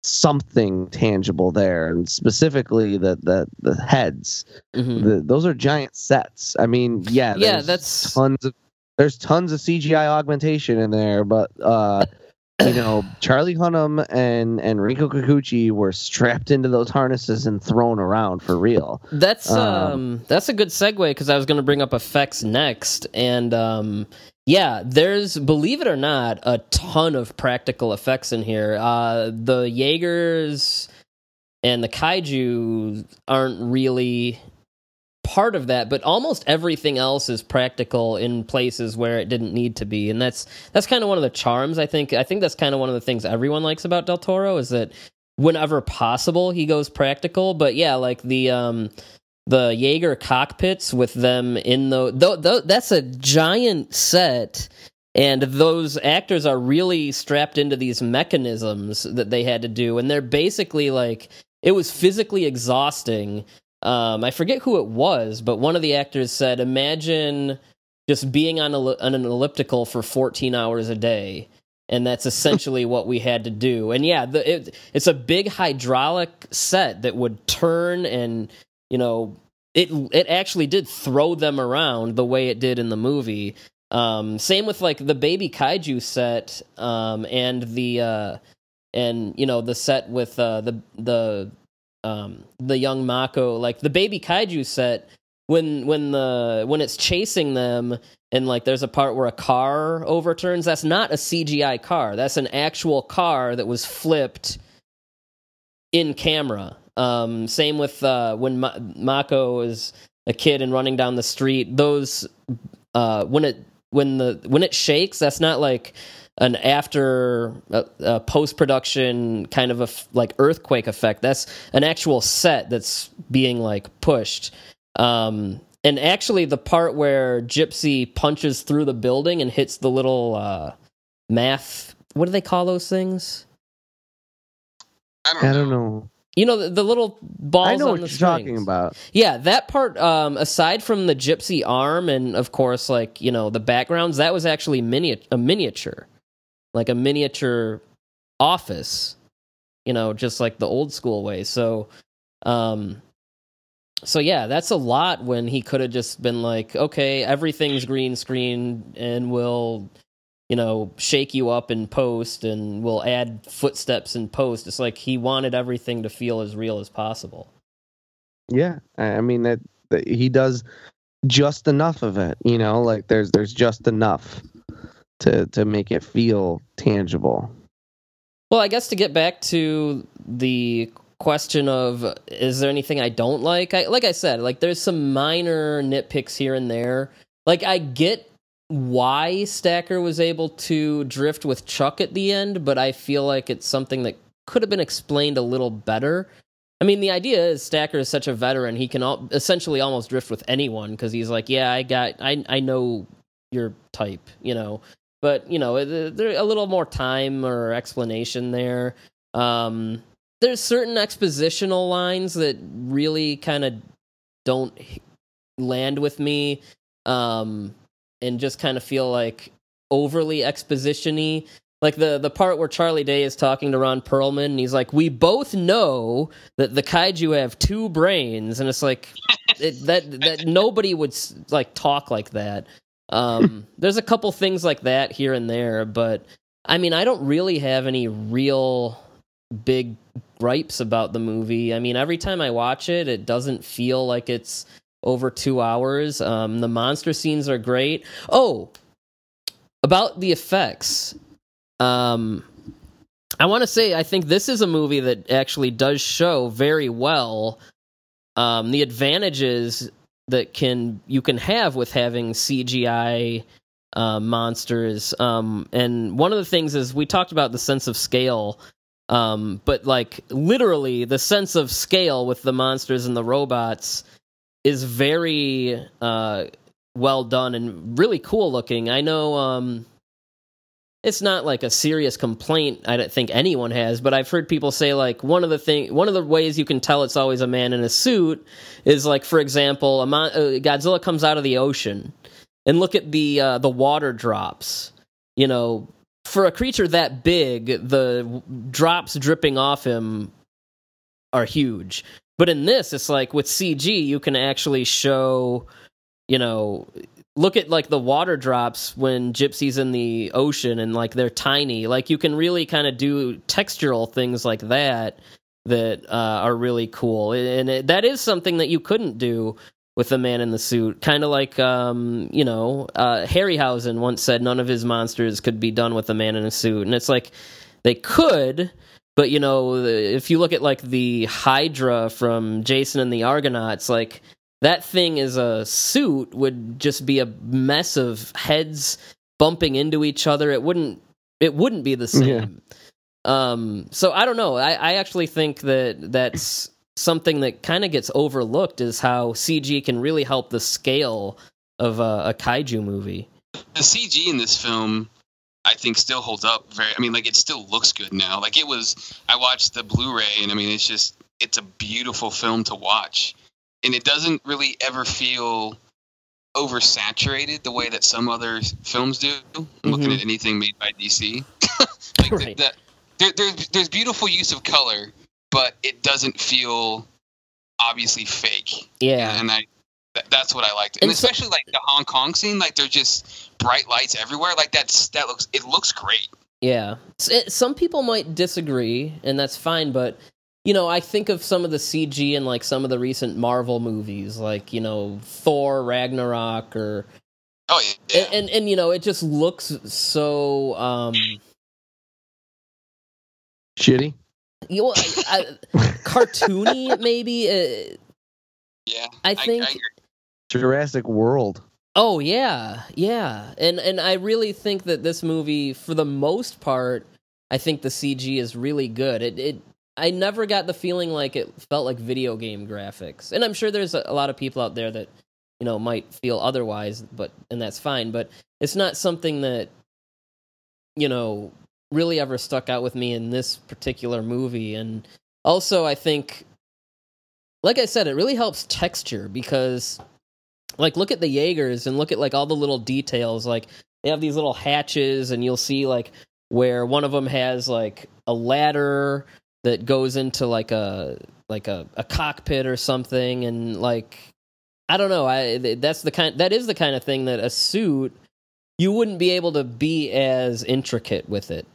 something tangible there, and specifically the the the heads. Mhm. The, those are giant sets. I mean, yeah, yeah there's that's tons of there's tons of CGI augmentation in there, but uh, you know, Charlie Hunnam and and Rinko Kikuchi were strapped into those harnesses and thrown around for real. That's um, Um, that's a good segue because I was going to bring up effects next, and um, yeah, there's believe it or not a ton of practical effects in here. Uh, the Jaegers and the kaiju aren't really part of that, but almost everything else is practical in places where it didn't need to be, and that's that's kind of one of the charms. I think I think that's kind of one of the things everyone likes about Del Toro is that whenever possible he goes practical. But yeah, like the um the Jaeger cockpits with them in the th- th- that's a giant set and those actors are really strapped into these mechanisms that they had to do and they're basically like it was physically exhausting um, i forget who it was but one of the actors said imagine just being on, a, on an elliptical for 14 hours a day and that's essentially what we had to do. And yeah the, it, it's a big hydraulic set that would turn and you know it it actually did throw them around the way it did in the movie. Um, same with like the baby kaiju set um, and the uh, and you know the set with uh, the the um, the young Mako like the baby kaiju set when when the when it's chasing them and like there's a part where a car overturns that's not a CGI car that's an actual car that was flipped in camera um, same with uh, when Ma- Mako is a kid and running down the street. Those uh, when it when the when it shakes, that's not like an after uh, uh, post production kind of a f- like earthquake effect. That's an actual set that's being like pushed. Um, and actually, the part where Gypsy punches through the building and hits the little uh, math. What do they call those things? I don't, I know. don't know. You know the, the little balls. I know on what the you're strings. talking about. Yeah, that part. Um, aside from the gypsy arm and of course, like you know the backgrounds, that was actually mini- a miniature, like a miniature office. You know, just like the old school way. So, um, so yeah, that's a lot. When he could have just been like, okay, everything's green screen, and we'll, you know, shake you up in post, and we'll add footsteps in post. It's like he wanted everything to feel as real as possible. Yeah, I mean that, that he does just enough of it. You know, like there's there's just enough to to make it feel tangible. Well, I guess to get back to the question of is there anything I don't like? I like I said, like there's some minor nitpicks here and there. Like I get why Stacker was able to drift with Chuck at the end, but I feel like it's something that could have been explained a little better. I mean, the idea is Stacker is such a veteran; he can al- essentially almost drift with anyone because he's like, "Yeah, I got, I, I know your type," you know. But you know, there's a little more time or explanation there. Um, there's certain expositional lines that really kind of don't land with me, um, and just kind of feel like overly expositiony. Like the the part where Charlie Day is talking to Ron Perlman, and he's like, "We both know that the kaiju have two brains," and it's like it, that that nobody would like talk like that. Um, there's a couple things like that here and there, but I mean, I don't really have any real big gripes about the movie. I mean, every time I watch it, it doesn't feel like it's over two hours. Um, the monster scenes are great. Oh, about the effects. Um, I want to say I think this is a movie that actually does show very well um, the advantages that can you can have with having CGI uh, monsters. Um, and one of the things is we talked about the sense of scale, um, but like literally the sense of scale with the monsters and the robots is very uh, well done and really cool looking. I know um, it's not like a serious complaint I don't think anyone has, but I've heard people say like one of the thing one of the ways you can tell it's always a man in a suit is like for example, mon- uh, Godzilla comes out of the ocean and look at the uh, the water drops. You know, for a creature that big, the drops dripping off him are huge. But in this, it's like with CG, you can actually show, you know, look at like the water drops when Gypsy's in the ocean and like they're tiny. Like you can really kind of do textural things like that that uh, are really cool, and it, that is something that you couldn't do with the man in the suit. Kind of like, um, you know, uh, Harryhausen once said none of his monsters could be done with a man in a suit, and it's like they could. But you know, if you look at like the Hydra from Jason and the Argonauts, like that thing is a suit would just be a mess of heads bumping into each other. It wouldn't. It wouldn't be the same. Yeah. Um, so I don't know. I, I actually think that that's something that kind of gets overlooked is how CG can really help the scale of a, a kaiju movie. The CG in this film, I think, still holds up very. I mean, like it still looks good now. Like it was. I watched the Blu-ray, and I mean, it's just it's a beautiful film to watch, and it doesn't really ever feel oversaturated the way that some other films do. I'm looking mm-hmm. at anything made by DC. like Right. the, the, there, there's there's beautiful use of color, but it doesn't feel obviously fake. Yeah. and I that, that's what I liked, and, And so- especially like the Hong Kong scene, like they're just bright lights everywhere. Like that's that looks it looks great. Yeah. It- Some people might disagree, and that's fine, but you know, I think of some of the CG in like some of the recent Marvel movies, like, you know, Thor Ragnarok or Oh yeah, and, and and you know, it just looks so um Shitty. you know, I, I, cartoony maybe uh, yeah. I think agree. Jurassic World. Oh yeah, yeah, and and I really think that this movie, for the most part, I think the CG is really good. It it I never got the feeling like it felt like video game graphics, and I'm sure there's a, a lot of people out there that you know might feel otherwise, but and that's fine. But it's not something that you know really ever stuck out with me in this particular movie, and also I think, like I said, it really helps texture because like look at the Jaegers and look at like all the little details. Like they have these little hatches, and you'll see like where one of them has like a ladder that goes into like a like a, a cockpit or something, and like I don't know. I that's the kind that is the kind of thing that a suit you wouldn't be able to be as intricate with it.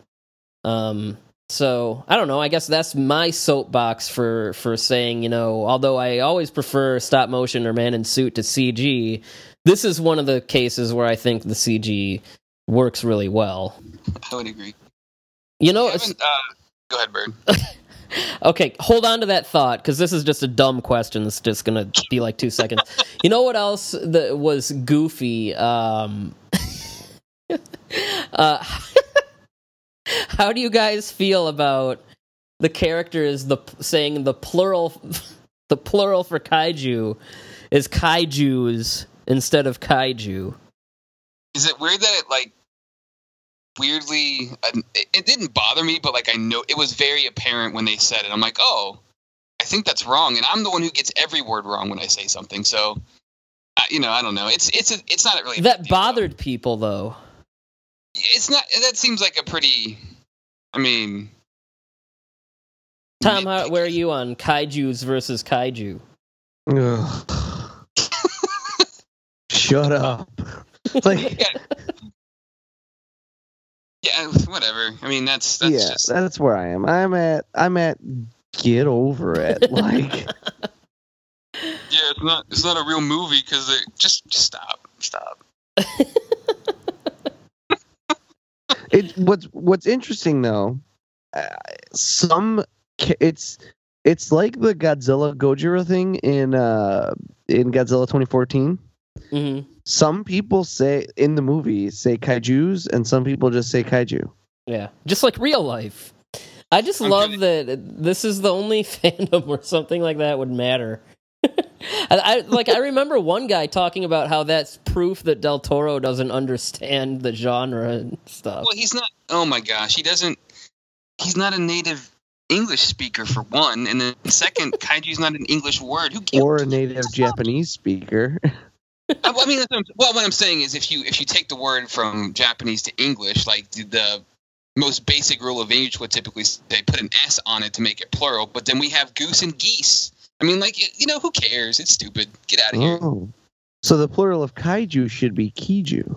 Um, so I don't know. I guess that's my soapbox for for saying you know. Although I always prefer stop motion or man in suit to CG, this is one of the cases where I think the CG works really well. I would agree. You know, uh, go ahead, Byrd. okay, hold on to that thought because this is just a dumb question. It's just gonna be like two seconds. You know what else that was goofy? Um, uh, how do you guys feel about the characters the saying the plural the plural for kaiju is kaiju's instead of kaiju? Is it weird that it like weirdly? uh, It, it didn't bother me, but like I know it was very apparent when they said it. I'm like, oh, I think that's wrong, and I'm the one who gets every word wrong when I say something. So, uh, you know, I don't know. It's it's a, it's not really That deal, though. bothered people though. It's not. That seems like a pretty. I mean, Tom, how, where are you on kaiju's versus kaiju? Shut up. Like yeah. Whatever. I mean, that's that's yeah, just that's where I am. I'm at I'm at get over it. Like yeah. It's not it's not a real movie because just just stop stop. it what's what's interesting though uh, some it's it's like the Godzilla Gojira thing in uh in Godzilla 2014 hmm some people say in the movie say kaijus and some people just say kaiju Yeah, just like real life. I just I'm love kidding. that this is the only fandom where something like that would matter. I, I like. I remember one guy talking about how that's proof that Del Toro doesn't understand the genre and stuff. Well, he's not. Oh my gosh, he doesn't. He's not a native English speaker for one, and then second, kaiju's not an English word. Who or a native Japanese speaker I I mean, that's what I'm, well, what I'm saying is, if you if you take the word from Japanese to English, like the, the most basic rule of English would typically say put an S on it to make it plural, but then we have goose and geese. I mean, like you know, who cares? It's stupid. Get out of here. oh So the plural of kaiju should be kiju.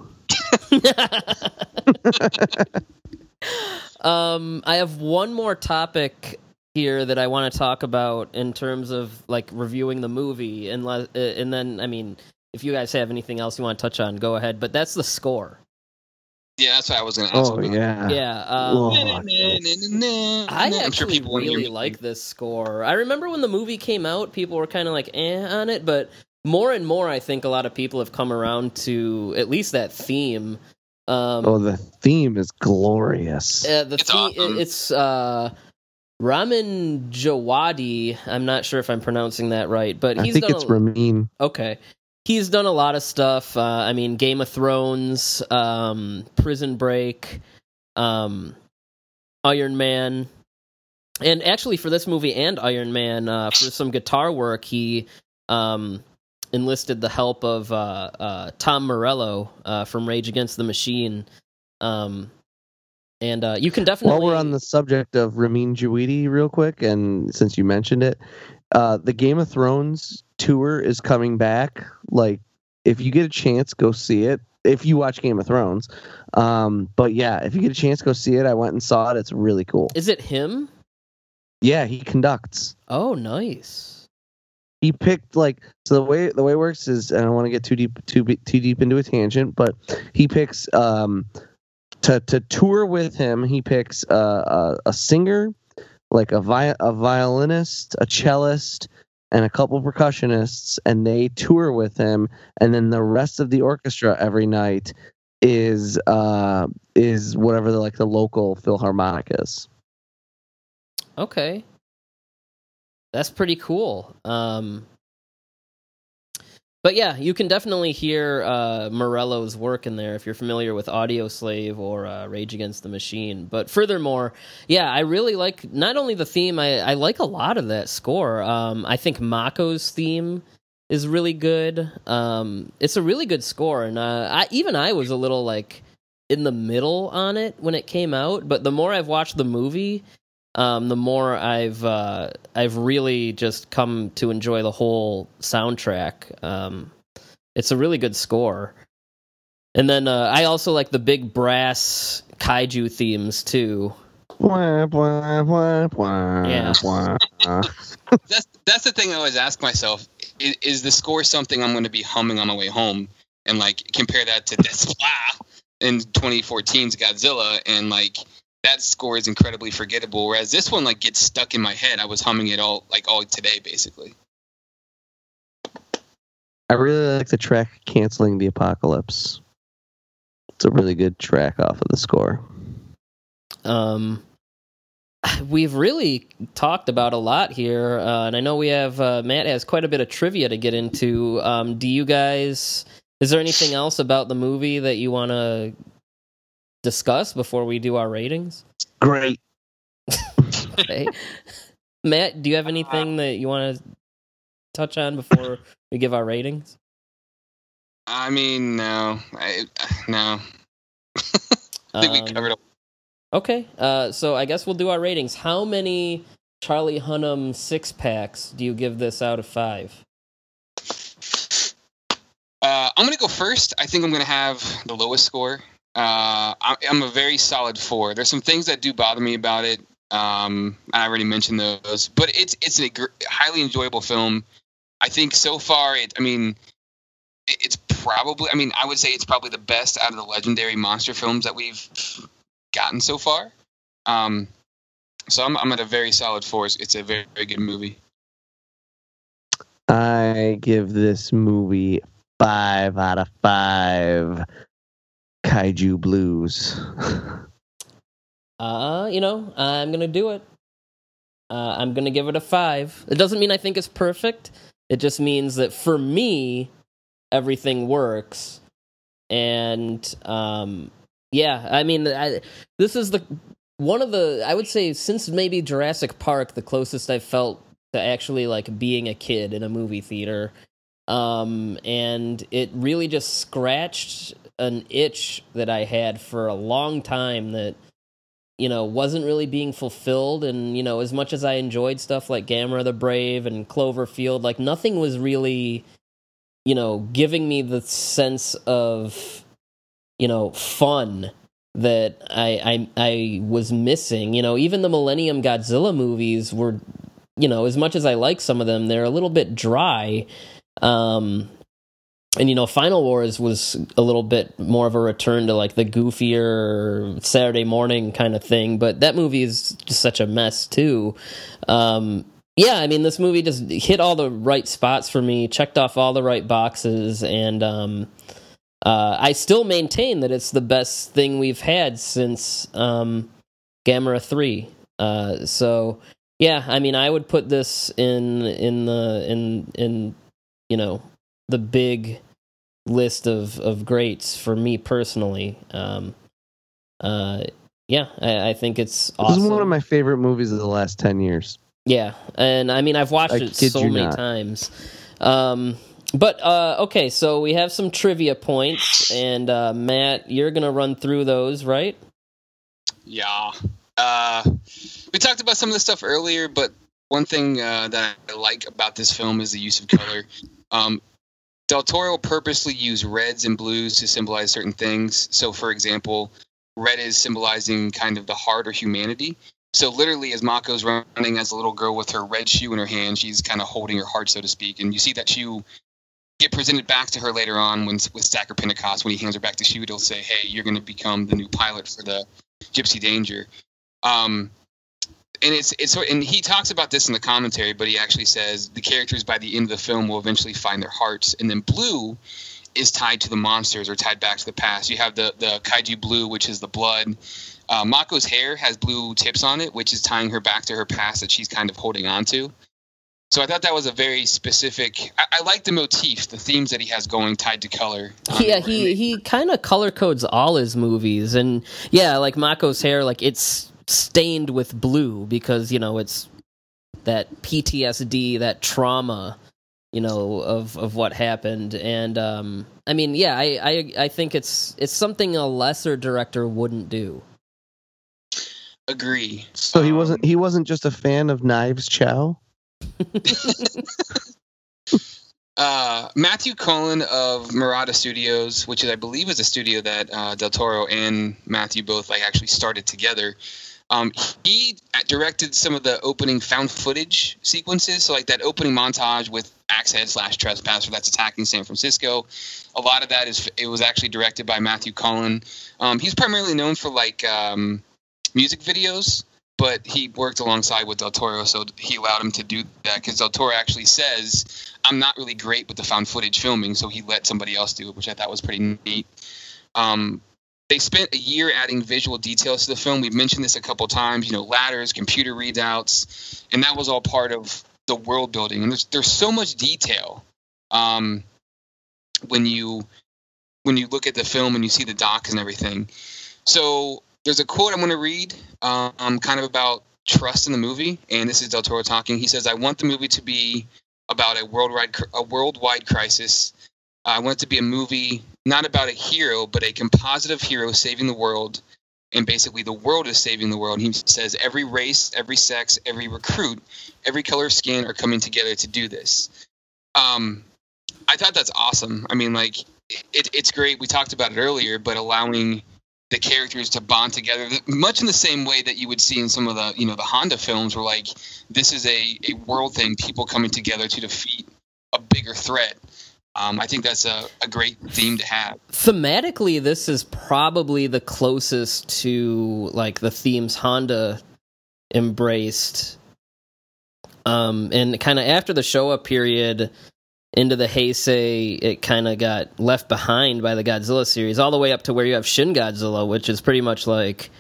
um, I have one more topic here that I want to talk about in terms of like reviewing the movie, and le- uh, and then I mean, if you guys have anything else you want to touch on, go ahead. But that's the score. Yeah, that's what I was going to ask. Oh about. yeah. Yeah. Um, Whoa. I I'm actually sure people really hear like this score. I remember when the movie came out, people were kind of like eh on it, but more and more, I think a lot of people have come around to at least that theme. Um, Oh, the theme is glorious. uh, the It's theme, awesome. it's uh, Ramin Djawadi. I'm not sure if I'm pronouncing that right, but I he's think done it's a, Ramin. Okay. He's done a lot of stuff. Uh, I mean, Game of Thrones, um, Prison Break, um, Iron Man. And actually, for this movie and Iron Man, uh, for some guitar work, he um, enlisted the help of uh, uh, Tom Morello uh, from Rage Against the Machine. Um, and uh, you can definitely. While we're on the subject of Ramin Djawadi, real quick, and since you mentioned it, uh, the Game of Thrones tour is coming back. Like, if you get a chance, go see it. If you watch Game of Thrones, um, but yeah, if you get a chance, go see it. I went and saw it. It's really cool. Is it him? Yeah, he conducts. Oh, nice. He picked like so the way the way it works is and I don't want to get too deep too too deep into a tangent, but he picks um to to tour with him. He picks uh, a a singer, like a vi- a violinist, a cellist, and a couple percussionists, and they tour with him. And then the rest of the orchestra every night is uh is whatever the like the local philharmonic is. Okay. That's pretty cool. Um but yeah, you can definitely hear uh, Morello's work in there if you're familiar with Audioslave or uh, Rage Against the Machine. But furthermore, yeah, I really like not only the theme, I, I like a lot of that score. Um, I think Mako's theme is really good. Um, it's a really good score, and uh, I, even I was a little like in the middle on it when it came out. But the more I've watched the movie, um, the more I've uh, I've really just come to enjoy the whole soundtrack. Um, it's a really good score, and then uh, I also like the big brass kaiju themes too. Blah, blah, blah, blah, Yeah. blah. That's that's the thing I always ask myself: is, is the score something I'm going to be humming on my way home? And like compare that to Desplat in 2014's Godzilla, and like that score is incredibly forgettable. Whereas this one like gets stuck in my head. I was humming it all like all today, basically. I really like the track "Canceling the Apocalypse." It's a really good track off of the score. Um, we've really talked about a lot here, uh, and I know we have uh, Matt has quite a bit of trivia to get into. Um, do you guys? Is there anything else about the movie that you want to discuss before we do our ratings? Great. Okay. Matt, do you have anything that you want to touch on before we give our ratings? I mean, no, I, no. I think we Um, covered. Up. Okay, uh, so I guess we'll do our ratings. How many Charlie Hunnam six packs do you give this out of five? Uh, I'm gonna go first. I think I'm gonna have the lowest score. Uh, I'm a very solid four. There's some things that do bother me about it. Um, I already mentioned those, but it's it's a highly enjoyable film. I think so far, it. I mean, it, it's probably. I mean, I would say it's probably the best out of the legendary monster films that we've gotten so far. Um, so I'm I'm at a very solid four. It's- It's a very very good movie. I give this movie five out of five. Kaiju Blues. Uh, you know, I'm gonna do it. Uh, I'm gonna give it a five. It doesn't mean I think it's perfect. It just means that for me, everything works. And um, yeah, I mean, I, this is the one of the I would say since maybe Jurassic Park, the closest I've felt to actually like being a kid in a movie theater. Um, and it really just scratched an itch that I had for a long time that you know wasn't really being fulfilled and you know as much as i enjoyed stuff like gamera the brave and cloverfield like nothing was really you know, giving me the sense of, you know, fun that I, I I was missing. You know, even the Millennium Godzilla movies were, you know, as much as I like some of them, they're a little bit dry. Um, and you know, Final Wars was a little bit more of a return to like the goofier Saturday morning kind of thing, but that movie is just such a mess too. Um, yeah, I mean, this movie just hit all the right spots for me, checked off all the right boxes, and um, uh, I still maintain that it's the best thing we've had since um, Gamera Three. Uh, so yeah, I mean, I would put this in in the in in you know the big list of of greats for me personally. Um, uh, yeah, I, I think it's awesome. This is one of my favorite movies of the last ten years. Yeah, and I mean I've watched I it so many not. times. Um, but uh, okay, so we have some trivia points, and uh, Matt, you're gonna run through those, right? Yeah. Uh, we talked about some of this stuff earlier, but one thing uh, that I like about this film is the use of color. Um, Del Toro purposely used reds and blues to symbolize certain things. So, for example, red is symbolizing kind of the heart or humanity. So, literally, as Mako's running as a little girl with her red shoe in her hand, she's kind of holding her heart, so to speak. And you see that shoe get presented back to her later on when with Stacker Pentecost. When he hands her back the shoe, it'll say, "Hey, you're going to become the new pilot for the Gypsy Danger." Um, and it's it's and he talks about this in the commentary, but he actually says the characters by the end of the film will eventually find their hearts, and then blue is tied to the monsters or tied back to the past. You have the the kaiju blue, which is the blood. Uh, Mako's hair has blue tips on it, which is tying her back to her past that she's kind of holding on to. So I thought that was a very specific. I, I like the motif, the themes that he has going tied to color. Yeah, he he kind of color codes all his movies, and yeah, like Mako's hair, like it's stained with blue because you know it's that PTSD, that trauma, you know, of of what happened, and um, I mean, yeah, I I I think it's it's something a lesser director wouldn't do. agree. So he Um, wasn't he wasn't just a fan of Knives Chau. Uh, Matthew Cullen of Mirada Studios, which is, I believe is a studio that uh, Del Toro and Matthew both like actually started together. Um, he directed some of the opening found footage sequences, so like that opening montage with Axehead slash Trespasser that's attacking San Francisco. A lot of that is it was actually directed by Matthew Cullen. Um, he's primarily known for like um, music videos, but he worked alongside with Del Toro, so he allowed him to do that because Del Toro actually says, "I'm not really great with the found footage filming," so he let somebody else do it, which I thought was pretty neat. Um, they spent a year adding visual details to the film. We've mentioned this a couple times, you know, ladders, computer readouts, and that was all part of the world building. And there's there's so much detail um, when you when you look at the film and you see the docs and everything. So there's a quote I'm going to read, um, kind of about trust in the movie, and this is Del Toro talking. He says, "I want the movie to be about a worldwide a worldwide crisis. I want it to be a movie not about a hero, but a compositive hero saving the world." And basically, the world is saving the world. He says every race, every sex, every recruit, every color of skin are coming together to do this. Um, I thought that's awesome. I mean, like, it, it's great. We talked about it earlier, but allowing the characters to bond together, much in the same way that you would see in some of the, you know, the Honda films, where like this is a, a world thing, people coming together to defeat a bigger threat. Um, I think that's a, a great theme to have. Thematically, this is probably the closest to like the themes Honda embraced. Um, and kind of after the Showa period into the Heisei, it kind of got left behind by the Godzilla series, all the way up to where you have Shin Godzilla, which is pretty much like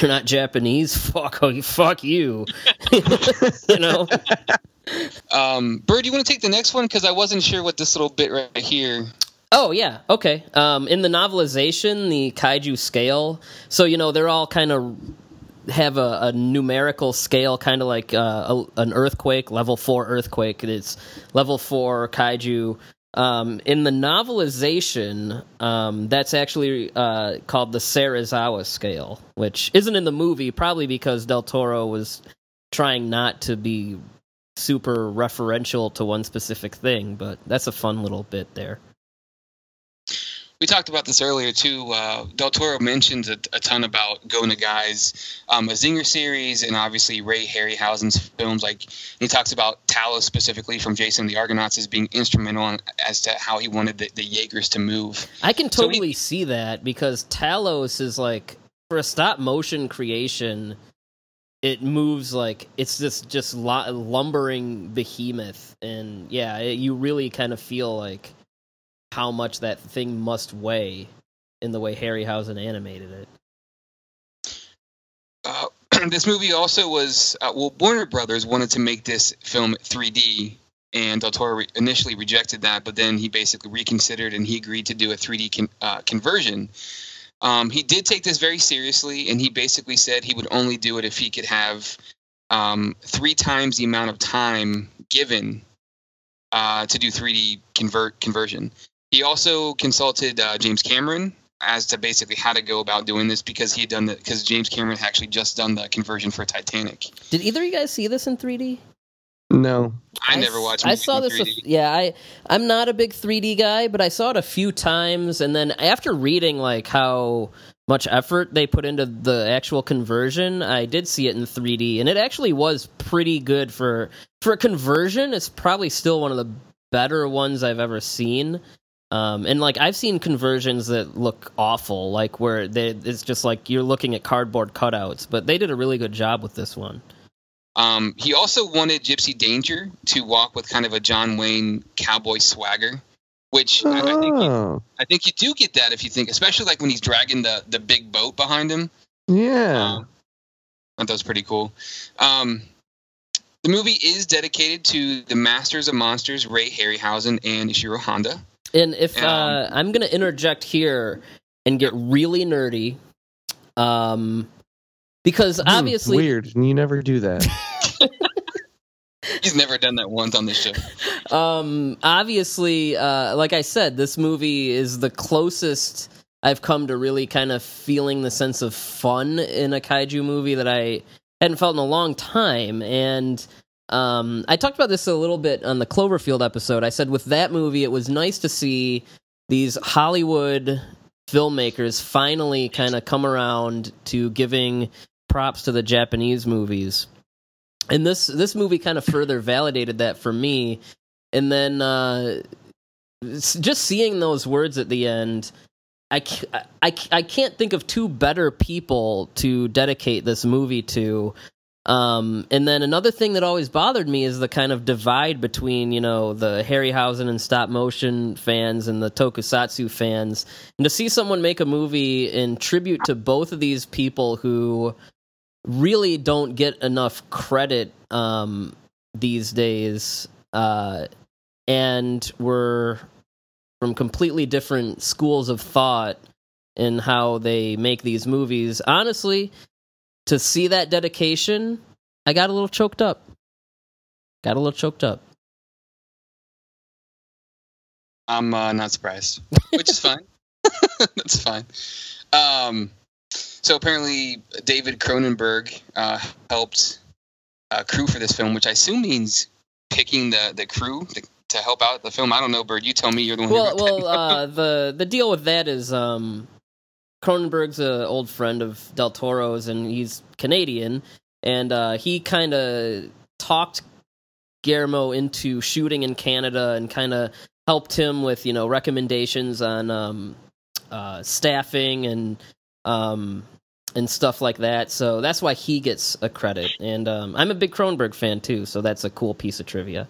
you're not Japanese, fuck, oh, fuck you, you know. Um, Byrd, you want to take the next one because I wasn't sure what this little bit right here. Oh yeah, okay. Um, in the novelization, the kaiju scale, so you know they're all kind of have a, a numerical scale, kind of like uh, a, an earthquake, level four earthquake. It's level four kaiju. Um, in the novelization, um, that's actually uh, called the Serizawa scale, which isn't in the movie, probably because Del Toro was trying not to be super referential to one specific thing, but that's a fun little bit there. we talked about this earlier too. Uh, Del Toro mentions a, a ton about Goya's, um, Mazinger series, and obviously Ray Harryhausen's films. Like he talks about Talos specifically from Jason the Argonauts as being instrumental in, as to how he wanted the, the Jaegers to move. I can So totally see that because Talos is like for a stop motion creation, it moves like it's this just lumbering behemoth, and yeah, it, you really kind of feel like how much that thing must weigh in the way Harryhausen animated it. Uh, this movie also was uh, well, Warner Brothers wanted to make this film 3D, and Del Toro re- initially rejected that, but then he basically reconsidered and he agreed to do a 3D con- uh, conversion. Um, he did take this very seriously, and he basically said he would only do it if he could have um, three times the amount of time given uh, to do 3D convert conversion. He also consulted uh, James Cameron as to basically how to go about doing this because he had done the because James Cameron had actually just done the conversion for Titanic. Did either of you guys see this in 3D? No. I never watched. It. I saw this. a 3D. f- yeah, I I'm not a big 3D guy, but I saw it a few times, and then after reading like how much effort they put into the actual conversion, I did see it in 3D, and it actually was pretty good for for a conversion. It's probably still one of the better ones I've ever seen. Um, and like I've seen conversions that look awful, like where they, it's just like you're looking at cardboard cutouts, but they did a really good job with this one. Um, he also wanted Gypsy Danger to walk with kind of a John Wayne cowboy swagger, which I, I think you, Oh, I think you do get that if you think, especially like when he's dragging the the big boat behind him. yeah. Um, I thought that was pretty cool. Um, the movie is dedicated to the masters of monsters, Ray Harryhausen and Ishiro Honda. And if Um, uh, I'm going to interject here and get really nerdy, um, because Hmm, obviously, weird. You never do that. He's never done that once on this show. um, obviously, uh, like I said, this movie is the closest I've come to really kind of feeling the sense of fun in a kaiju movie that I hadn't felt in a long time. And um, I talked about this a little bit on the Cloverfield episode. I said with that movie, it was nice to see these Hollywood filmmakers finally kind of come around to giving props to the Japanese movies. And this this movie kind of further validated that for me. And then uh, just seeing those words at the end, I, I, I can't think of two better people to dedicate this movie to. Um, and then another thing that always bothered me is the kind of divide between, you know, the Harryhausen and stop motion fans and the tokusatsu fans. And to see someone make a movie in tribute to both of these people who really don't get enough credit um, these days, uh, and were from completely different schools of thought in how they make these movies. Honestly, to see that dedication, I got a little choked up. Got a little choked up. I'm uh, not surprised, which is fine. That's fine. Um, so apparently, David Cronenberg uh, helped uh, crew for this film, which I assume means picking the the crew to, to help out the film. I don't know, Byrd. You tell me. You're the one. Well, who well, uh, the the deal with that is um, Cronenberg's an old friend of Del Toro's, and he's Canadian, and uh, he kind of talked Guillermo into shooting in Canada, and kind of helped him with you know recommendations on um, uh, staffing and um, and stuff like that. So that's why he gets a credit, and um, I'm a big Cronenberg fan too, so that's a cool piece of trivia.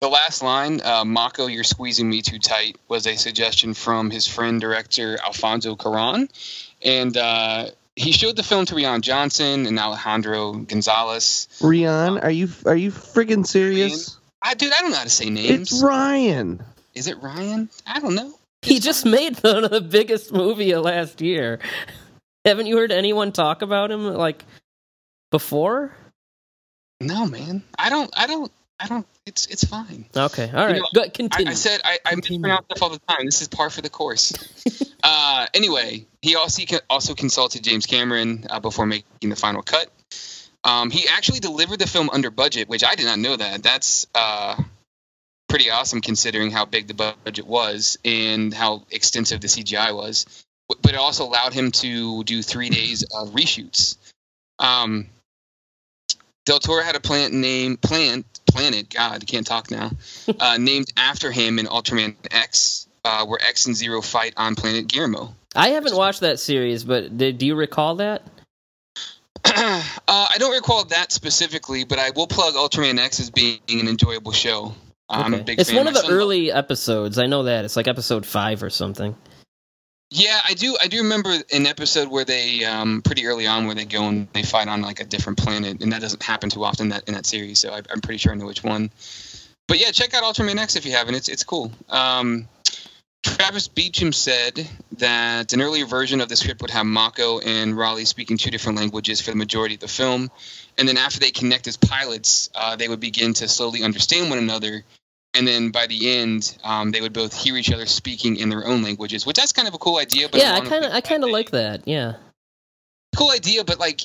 The last line, uh, Mako, you're squeezing me too tight, was a suggestion from his friend director Alfonso Cuaron. And uh, he showed the film to Rian Johnson and Alejandro Gonzalez. Rian, are you are you friggin' serious? I, dude, I don't know how to say names. It's Ryan. Is it Ryan? I don't know. He just made of the biggest movie of last year. Haven't you heard anyone talk about him like before? No, man. I don't. I don't. I don't. It's it's fine. Okay, all right. know, Go, I, continue. I said I, I mispronounce stuff all the time. This is par for the course. uh, anyway, he also he also consulted James Cameron uh, before making the final cut. Um, he actually delivered the film under budget, which I did not know that. That's uh, pretty awesome considering how big the budget was and how extensive the CGI was. But it also allowed him to do three days of reshoots. Um, Del Toro had a plant named plant planet. God, I can't talk now. Uh, named after him in Ultraman X, uh, where X and Zero fight on planet Guillermo. I haven't watched that series, but did, do you recall that? uh, I don't recall that specifically, but I will plug Ultraman X as being an enjoyable show. I'm a Okay. big It's fan. one of the son- early episodes. I know that. It's like episode five or something. Yeah, I do. I do remember an episode where they, um, pretty early on, where they go and they fight on like a different planet, and that doesn't happen too often that in that series. So I, I'm pretty sure I know which one. But yeah, check out Ultraman X if you haven't. It's it's cool. Um, Travis Beacham said that an earlier version of the script would have Mako and Raleigh speaking two different languages for the majority of the film, and then after they connect as pilots, uh, they would begin to slowly understand one another. And then by the end, um, they would both hear each other speaking in their own languages, which that's kind of a cool idea. But yeah, I kind of, I kind of like that. Yeah. cool idea, but like,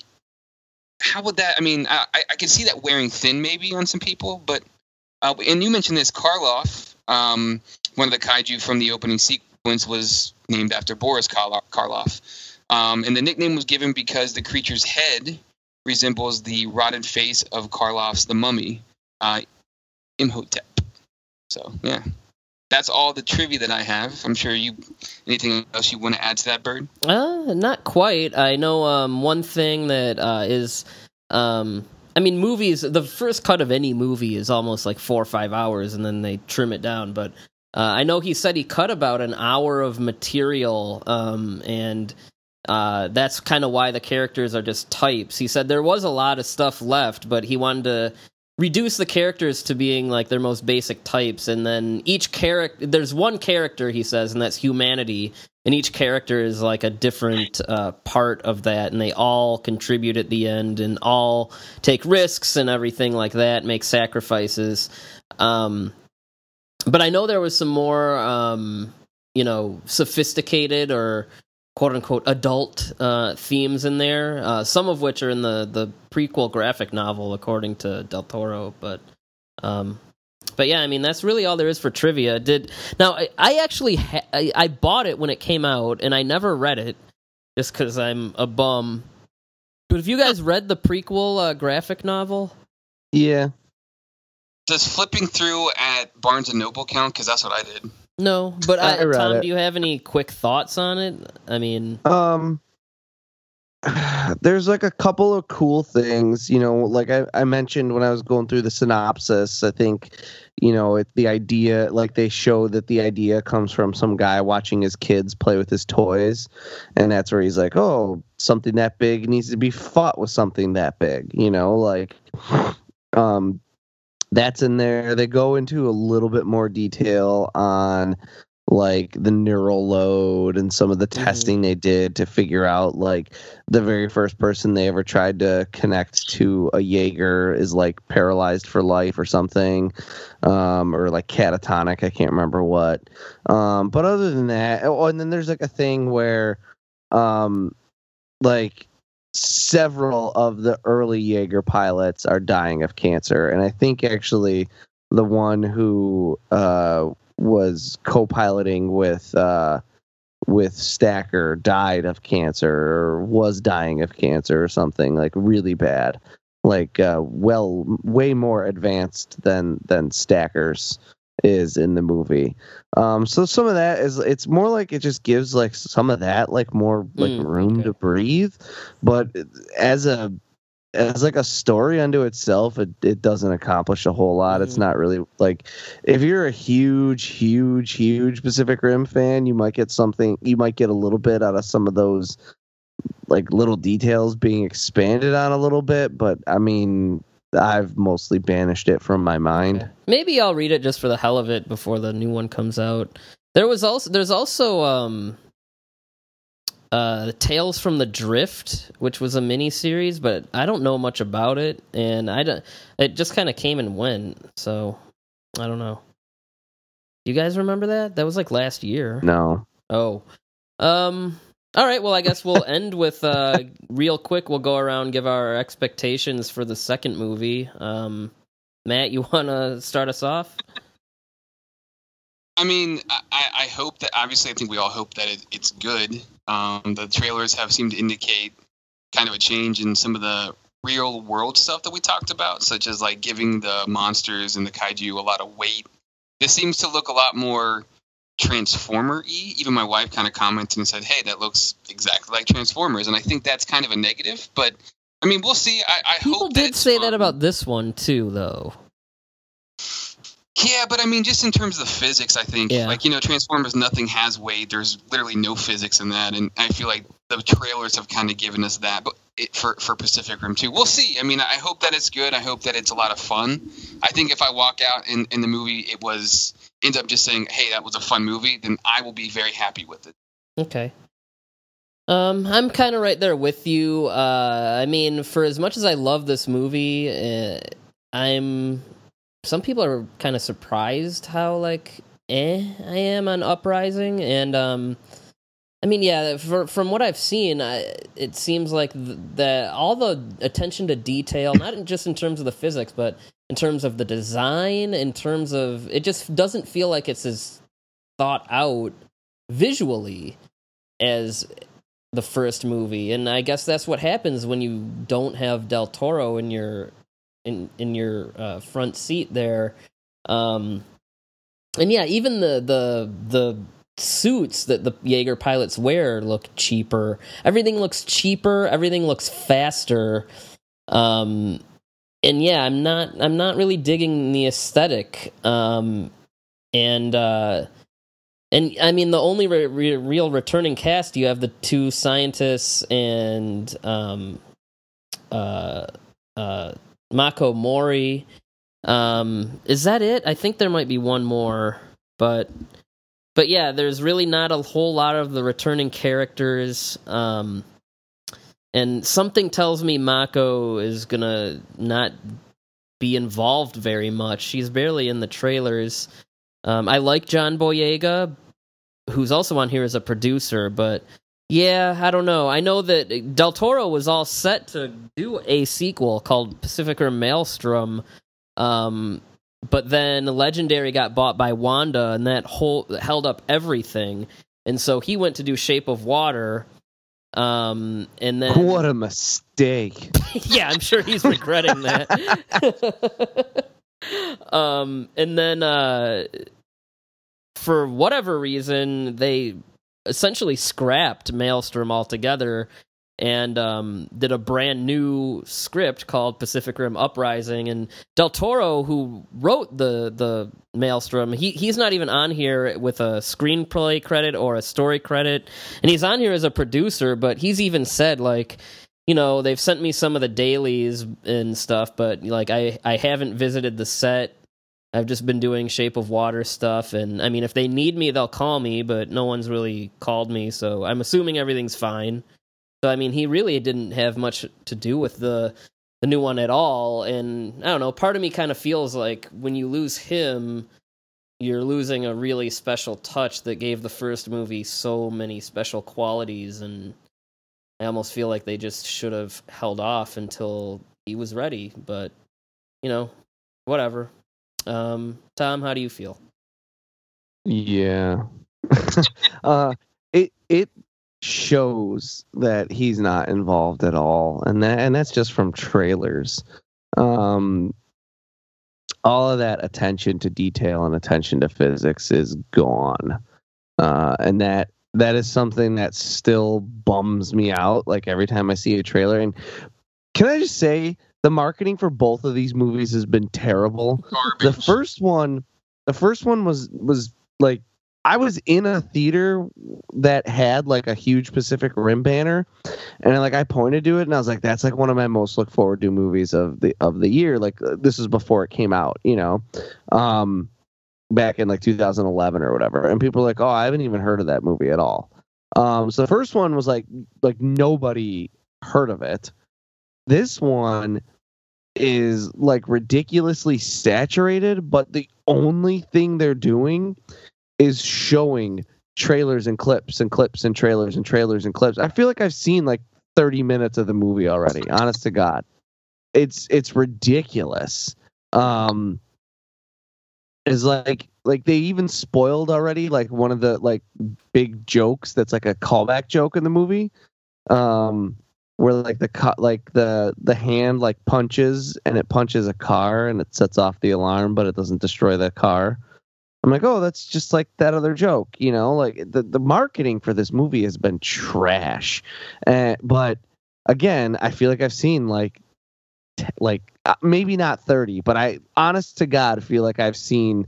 how would that? I mean, I, I- see that wearing thin maybe on some people, but uh, and you mentioned this Karloff, um, one of the kaiju from the opening sequence was named after Boris Karloff, um, and the nickname was given because the creature's head resembles the rotted face of Karloff's the mummy, uh, Imhotep. So yeah. That's all the trivia that I have. I'm sure you anything else you want to add to that Byrd? Uh, not quite. I know um, one thing that uh, is, um, I mean, movies. The first cut of any movie is almost like four or five hours, and then they trim it down. But uh, I know he said he cut about an hour of material, um, and uh, that's kind of why the characters are just types. He said there was a lot of stuff left, but he wanted to reduce the characters to being like their most basic types and then each character there's one character he says and that's humanity and each character is like a different uh, part of that and they all contribute at the end and all take risks and everything like that make sacrifices. Um, but i know there was some more um, you know sophisticated or quote unquote adult uh, themes in there uh, some of which are in the the prequel graphic novel according to del toro but um, but yeah, I mean that's really all there is for trivia. Did now I, I actually ha- I, I bought it when it came out and I never read it just because I'm a bum. But have you guys read the prequel uh, graphic novel? Yeah. Does flipping through at Barnes and Noble count? Because that's what I did. No, but I uh, read Tom, it. do you have any quick thoughts on it? I mean, Um there's like a couple of cool things, you know, like I, I mentioned when I was going through the synopsis, I think, you know, it, the idea like they show that the idea comes from some guy watching his kids play with his toys and that's where he's like, "Oh, something that big needs to be fought with something that big," you know, like um that's in there. They go into a little bit more detail on like the neural load and some of the Mhm. testing they did to figure out like the very first person they ever tried to connect to a Jaeger is like paralyzed for life or something um or like catatonic I can't remember what um but other than that oh and then there's like a thing where um like several of the early Jaeger pilots are dying of cancer. And I think actually the one who uh was co-piloting with uh with Stacker died of cancer or was dying of cancer or something like really bad. Like uh well way more advanced than than Stacker's is in the movie um so some of that is it's more like it just gives like some of that like more like Mm, room okay. to breathe but as a as like a story unto itself it, it doesn't accomplish a whole lot it's Mhm. not really like if you're a huge huge huge pacific rim fan you might get something you might get a little bit out of some of those like little details being expanded on a little bit but i mean i've mostly banished it from my mind maybe I'll read it just for the hell of it before the new one comes out. There was also there's also um uh Tales from the Drift, which was a mini series, but I don't know much about it and I don't it just kind of came and went, so I don't know. You guys remember that? That was like last year. no Oh. Um All right. Well, I guess we'll end with uh, real quick. We'll go around give our expectations for the second movie. Um, Matt, you want to start us off? I mean, I, I hope that obviously, I think we all hope that it, it's good. Um, the trailers have seemed to indicate kind of a change in some of the real world stuff that we talked about, such as like giving the monsters and the kaiju a lot of weight. This seems to look a lot more Transformer y. Even my wife kind of commented and said, "Hey, that looks exactly like Transformers," and I think that's kind of a negative. But I mean, we'll see. I, I People did say that about this one too, though. Yeah, but I mean, just in terms of the physics, I think, Yeah. like, you know, Transformers, nothing has weight. There's literally no physics in that. And I feel like the trailers have kind of given us that but it, for, for Pacific Rim 2. We'll see. I mean, I hope that it's good. I hope that it's a lot of fun. I think if I walk out in, in the movie, it was, end up just saying, hey, that was a fun movie, then I will be very happy with it. Okay. Um, I'm kind of right there with you. Uh, I mean, for as much as I love this movie, uh, I'm. Some people are kind of surprised how like eh I am on Uprising, and um, I mean, yeah, for, from what I've seen, I, it seems like th- that all the attention to detail, not just in terms of the physics, but in terms of the design, in terms of it, just doesn't feel like it's as thought out visually as the first movie. And i guess that's what happens when you don't have del toro in your in in your uh, front seat there. Um and yeah even the the the suits that the jaeger pilots wear look cheaper. Everything looks cheaper. Everything looks faster. Um and yeah i'm not i'm not really digging the aesthetic um and uh and I mean, the only re- re- real returning cast you have the two scientists and um, uh, uh, Mako Mori. Um, is that it? I think there might be one more, but but yeah, there's really not a whole lot of the returning characters. Um, and something tells me Mako is gonna not be involved very much. She's barely in the trailers. Um, I like John Boyega, who's also on here as a producer, but yeah, I don't know. I know that Del Toro was all set to do a sequel called Pacific Rim Maelstrom, um, but then Legendary got bought by Wanda, and that whole held up everything. And so he went to do Shape of Water, um, and then What a mistake. yeah, I'm sure he's regretting that. um, and then uh, for whatever reason, they essentially scrapped Maelstrom altogether and um, did a brand new script called Pacific Rim Uprising. And Del Toro, who wrote the the Maelstrom, he he's not even on here with a screenplay credit or a story credit, and he's on here as a producer. But he's even said like you know they've sent me some of the dailies and stuff but like i i haven't visited the set i've just been doing shape of water stuff and i mean if they need me they'll call me but no one's really called me so i'm assuming everything's fine so i mean he really didn't have much to do with the the new one at all and i don't know part of me kind of feels like when you lose him you're losing a really special touch that gave the first movie so many special qualities and I almost feel like they just should have held off until he was ready. But you know, whatever. Um, Tom, how do you feel? Yeah. uh it it shows that he's not involved at all and that and that's just from trailers. Um all of that attention to detail and attention to physics is gone. Uh and that that is something that still bums me out like every time I see a trailer and can I just say the marketing for both of these movies has been terrible the first one the first one was was like i was in a theater that had like a huge pacific rim banner and like i pointed to it and i was like that's like one of my most look forward to movies of the of the year. Like uh, this is before it came out you know um back in like 2011 or whatever and people were like oh i haven't even heard of that movie at all. Um so the first one was like like nobody heard of it. This one is like ridiculously saturated, but the only thing they're doing is showing trailers and clips and clips and trailers and trailers and clips. I feel like I've seen like 30 minutes of the movie already. honest to God, it's it's ridiculous. Um, is like like they even spoiled already like one of the like big jokes that's like a callback joke in the movie um where like the cut like the the hand like punches and it punches a car and it sets off the alarm but it doesn't destroy the car i'm like oh that's just like that other joke you know like the the marketing for this movie has been trash uh, but again i feel like i've seen like t- like uh, maybe not 30 but i honest to god feel like i've seen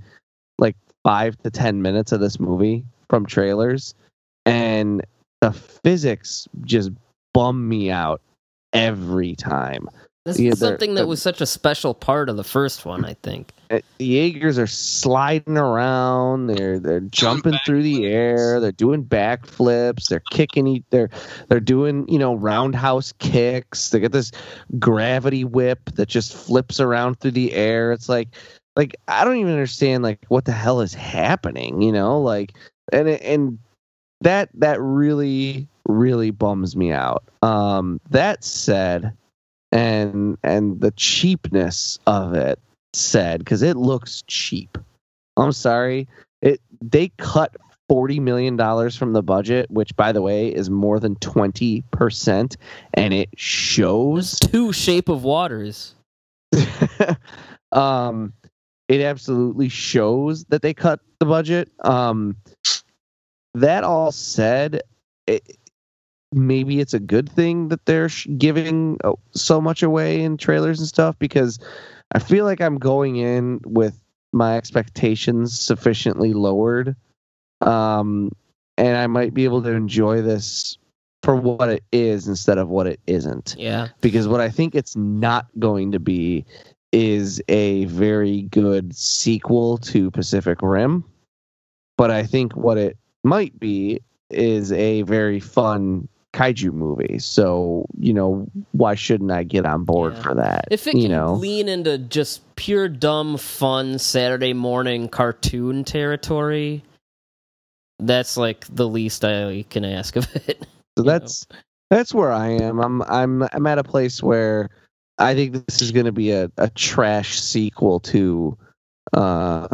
like 5 to 10 minutes of this movie from trailers and the physics just bum me out every time This is they're- something that was such a special part of the first one, I think. Uh, the Jaegers are sliding around. They're they're jumping through the air. They're doing backflips. They're kicking. They're they're doing you know roundhouse kicks. They get this gravity whip that just flips around through the air. It's like like I don't even understand like what the hell is happening. You know like and and that that really really bums me out. Um, that said, and and the cheapness of it said because it looks cheap. I'm sorry. It they cut forty million dollars from the budget, which by the way is more than twenty percent, and it shows. Two Shape of Waters. um, it absolutely shows that they cut the budget. Um, that all said, it, maybe it's a good thing that they're sh- giving uh, so much away in trailers and stuff because I feel like I'm going in with my expectations sufficiently lowered, um, and I might be able to enjoy this for what it is instead of what it isn't Yeah. because what I think it's not going to be is a very good sequel to Pacific Rim. But I think what it might be is a very fun kaiju movie. So, you know, why shouldn't I get on board Yeah. for that? If it you can know, lean into just pure dumb fun Saturday morning cartoon territory, that's like the least I can ask of it. so you know. that's that's where I am. I'm I'm I'm at a place where I think this is going to be a, a trash sequel to uh,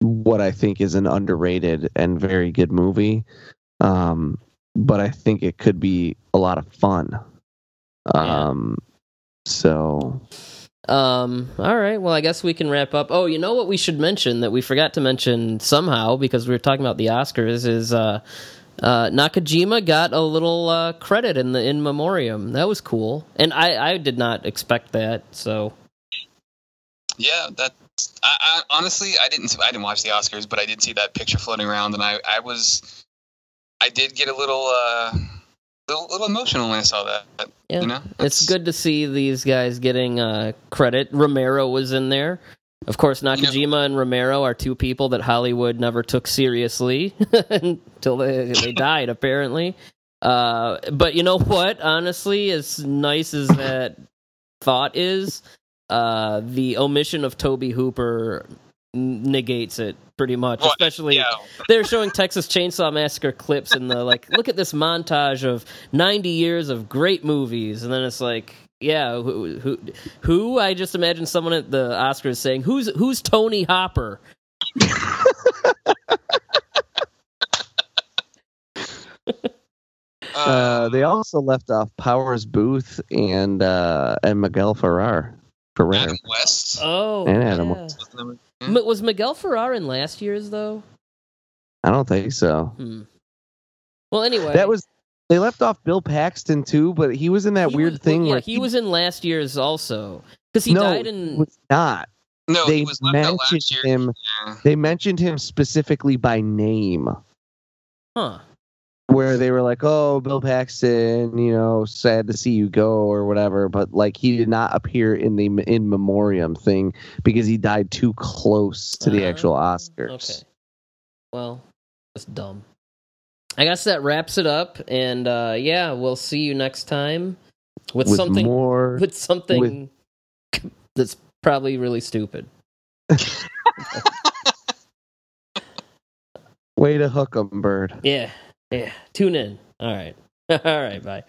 what I think is an underrated and very good movie. Um, but I think it could be a lot of fun. Um, so Um, all right. Well, I guess we can wrap up. Oh, you know what we should mention that we forgot to mention somehow because we were talking about the Oscars is uh, uh, Nakajima got a little uh, credit in the in memoriam. That was cool, and I I did not expect that. So Yeah, that. I, I honestly, I didn't. I didn't watch the Oscars, but I did see that picture floating around, and I, I was, I did get a little, uh, little, little emotional when I saw that. Yeah, you know, it's That's- good to see these guys getting uh, credit. Romero was in there. Of course, Nakajima and Romero are two people that Hollywood never took seriously until they they died, apparently. Uh, but you know what? Honestly, as nice as that thought is, uh, the omission of Tobe Hooper negates it pretty much. Well, Especially, Yeah, they're showing Texas Chainsaw Massacre clips and the like. Look at this montage of 90 years of great movies, and then it's like, yeah, who, who, who? I just imagine someone at the Oscars saying, "Who's who's Tony Hopper?" uh, they also left off Powers Boothe and uh, and Miguel Ferrar. Ferrer. Adam West. Oh, And Adam yeah. was the number- M- was Miguel Ferrar in last year's though? I don't think so. Hmm. Well, anyway, That was they left off Bill Paxton too, but he was in that he weird was- thing Yeah, where he was in last year's also because he no, died he in. was not. No, they he was left out mentioned last year. him. Yeah. They mentioned him specifically by name, Huh. Where they were like, "Oh, Bill Paxton, you know, sad to see you go" or whatever. But like, he did not appear in the in memoriam thing because he died too close to the Uh, actual Oscars. Okay. Well, that's dumb. I guess that wraps it up, and uh, yeah, we'll see you next time with, With something more, with something that's probably really stupid. Way to hook 'em, Byrd. Yeah, yeah. Tune in. All right. All right. Bye.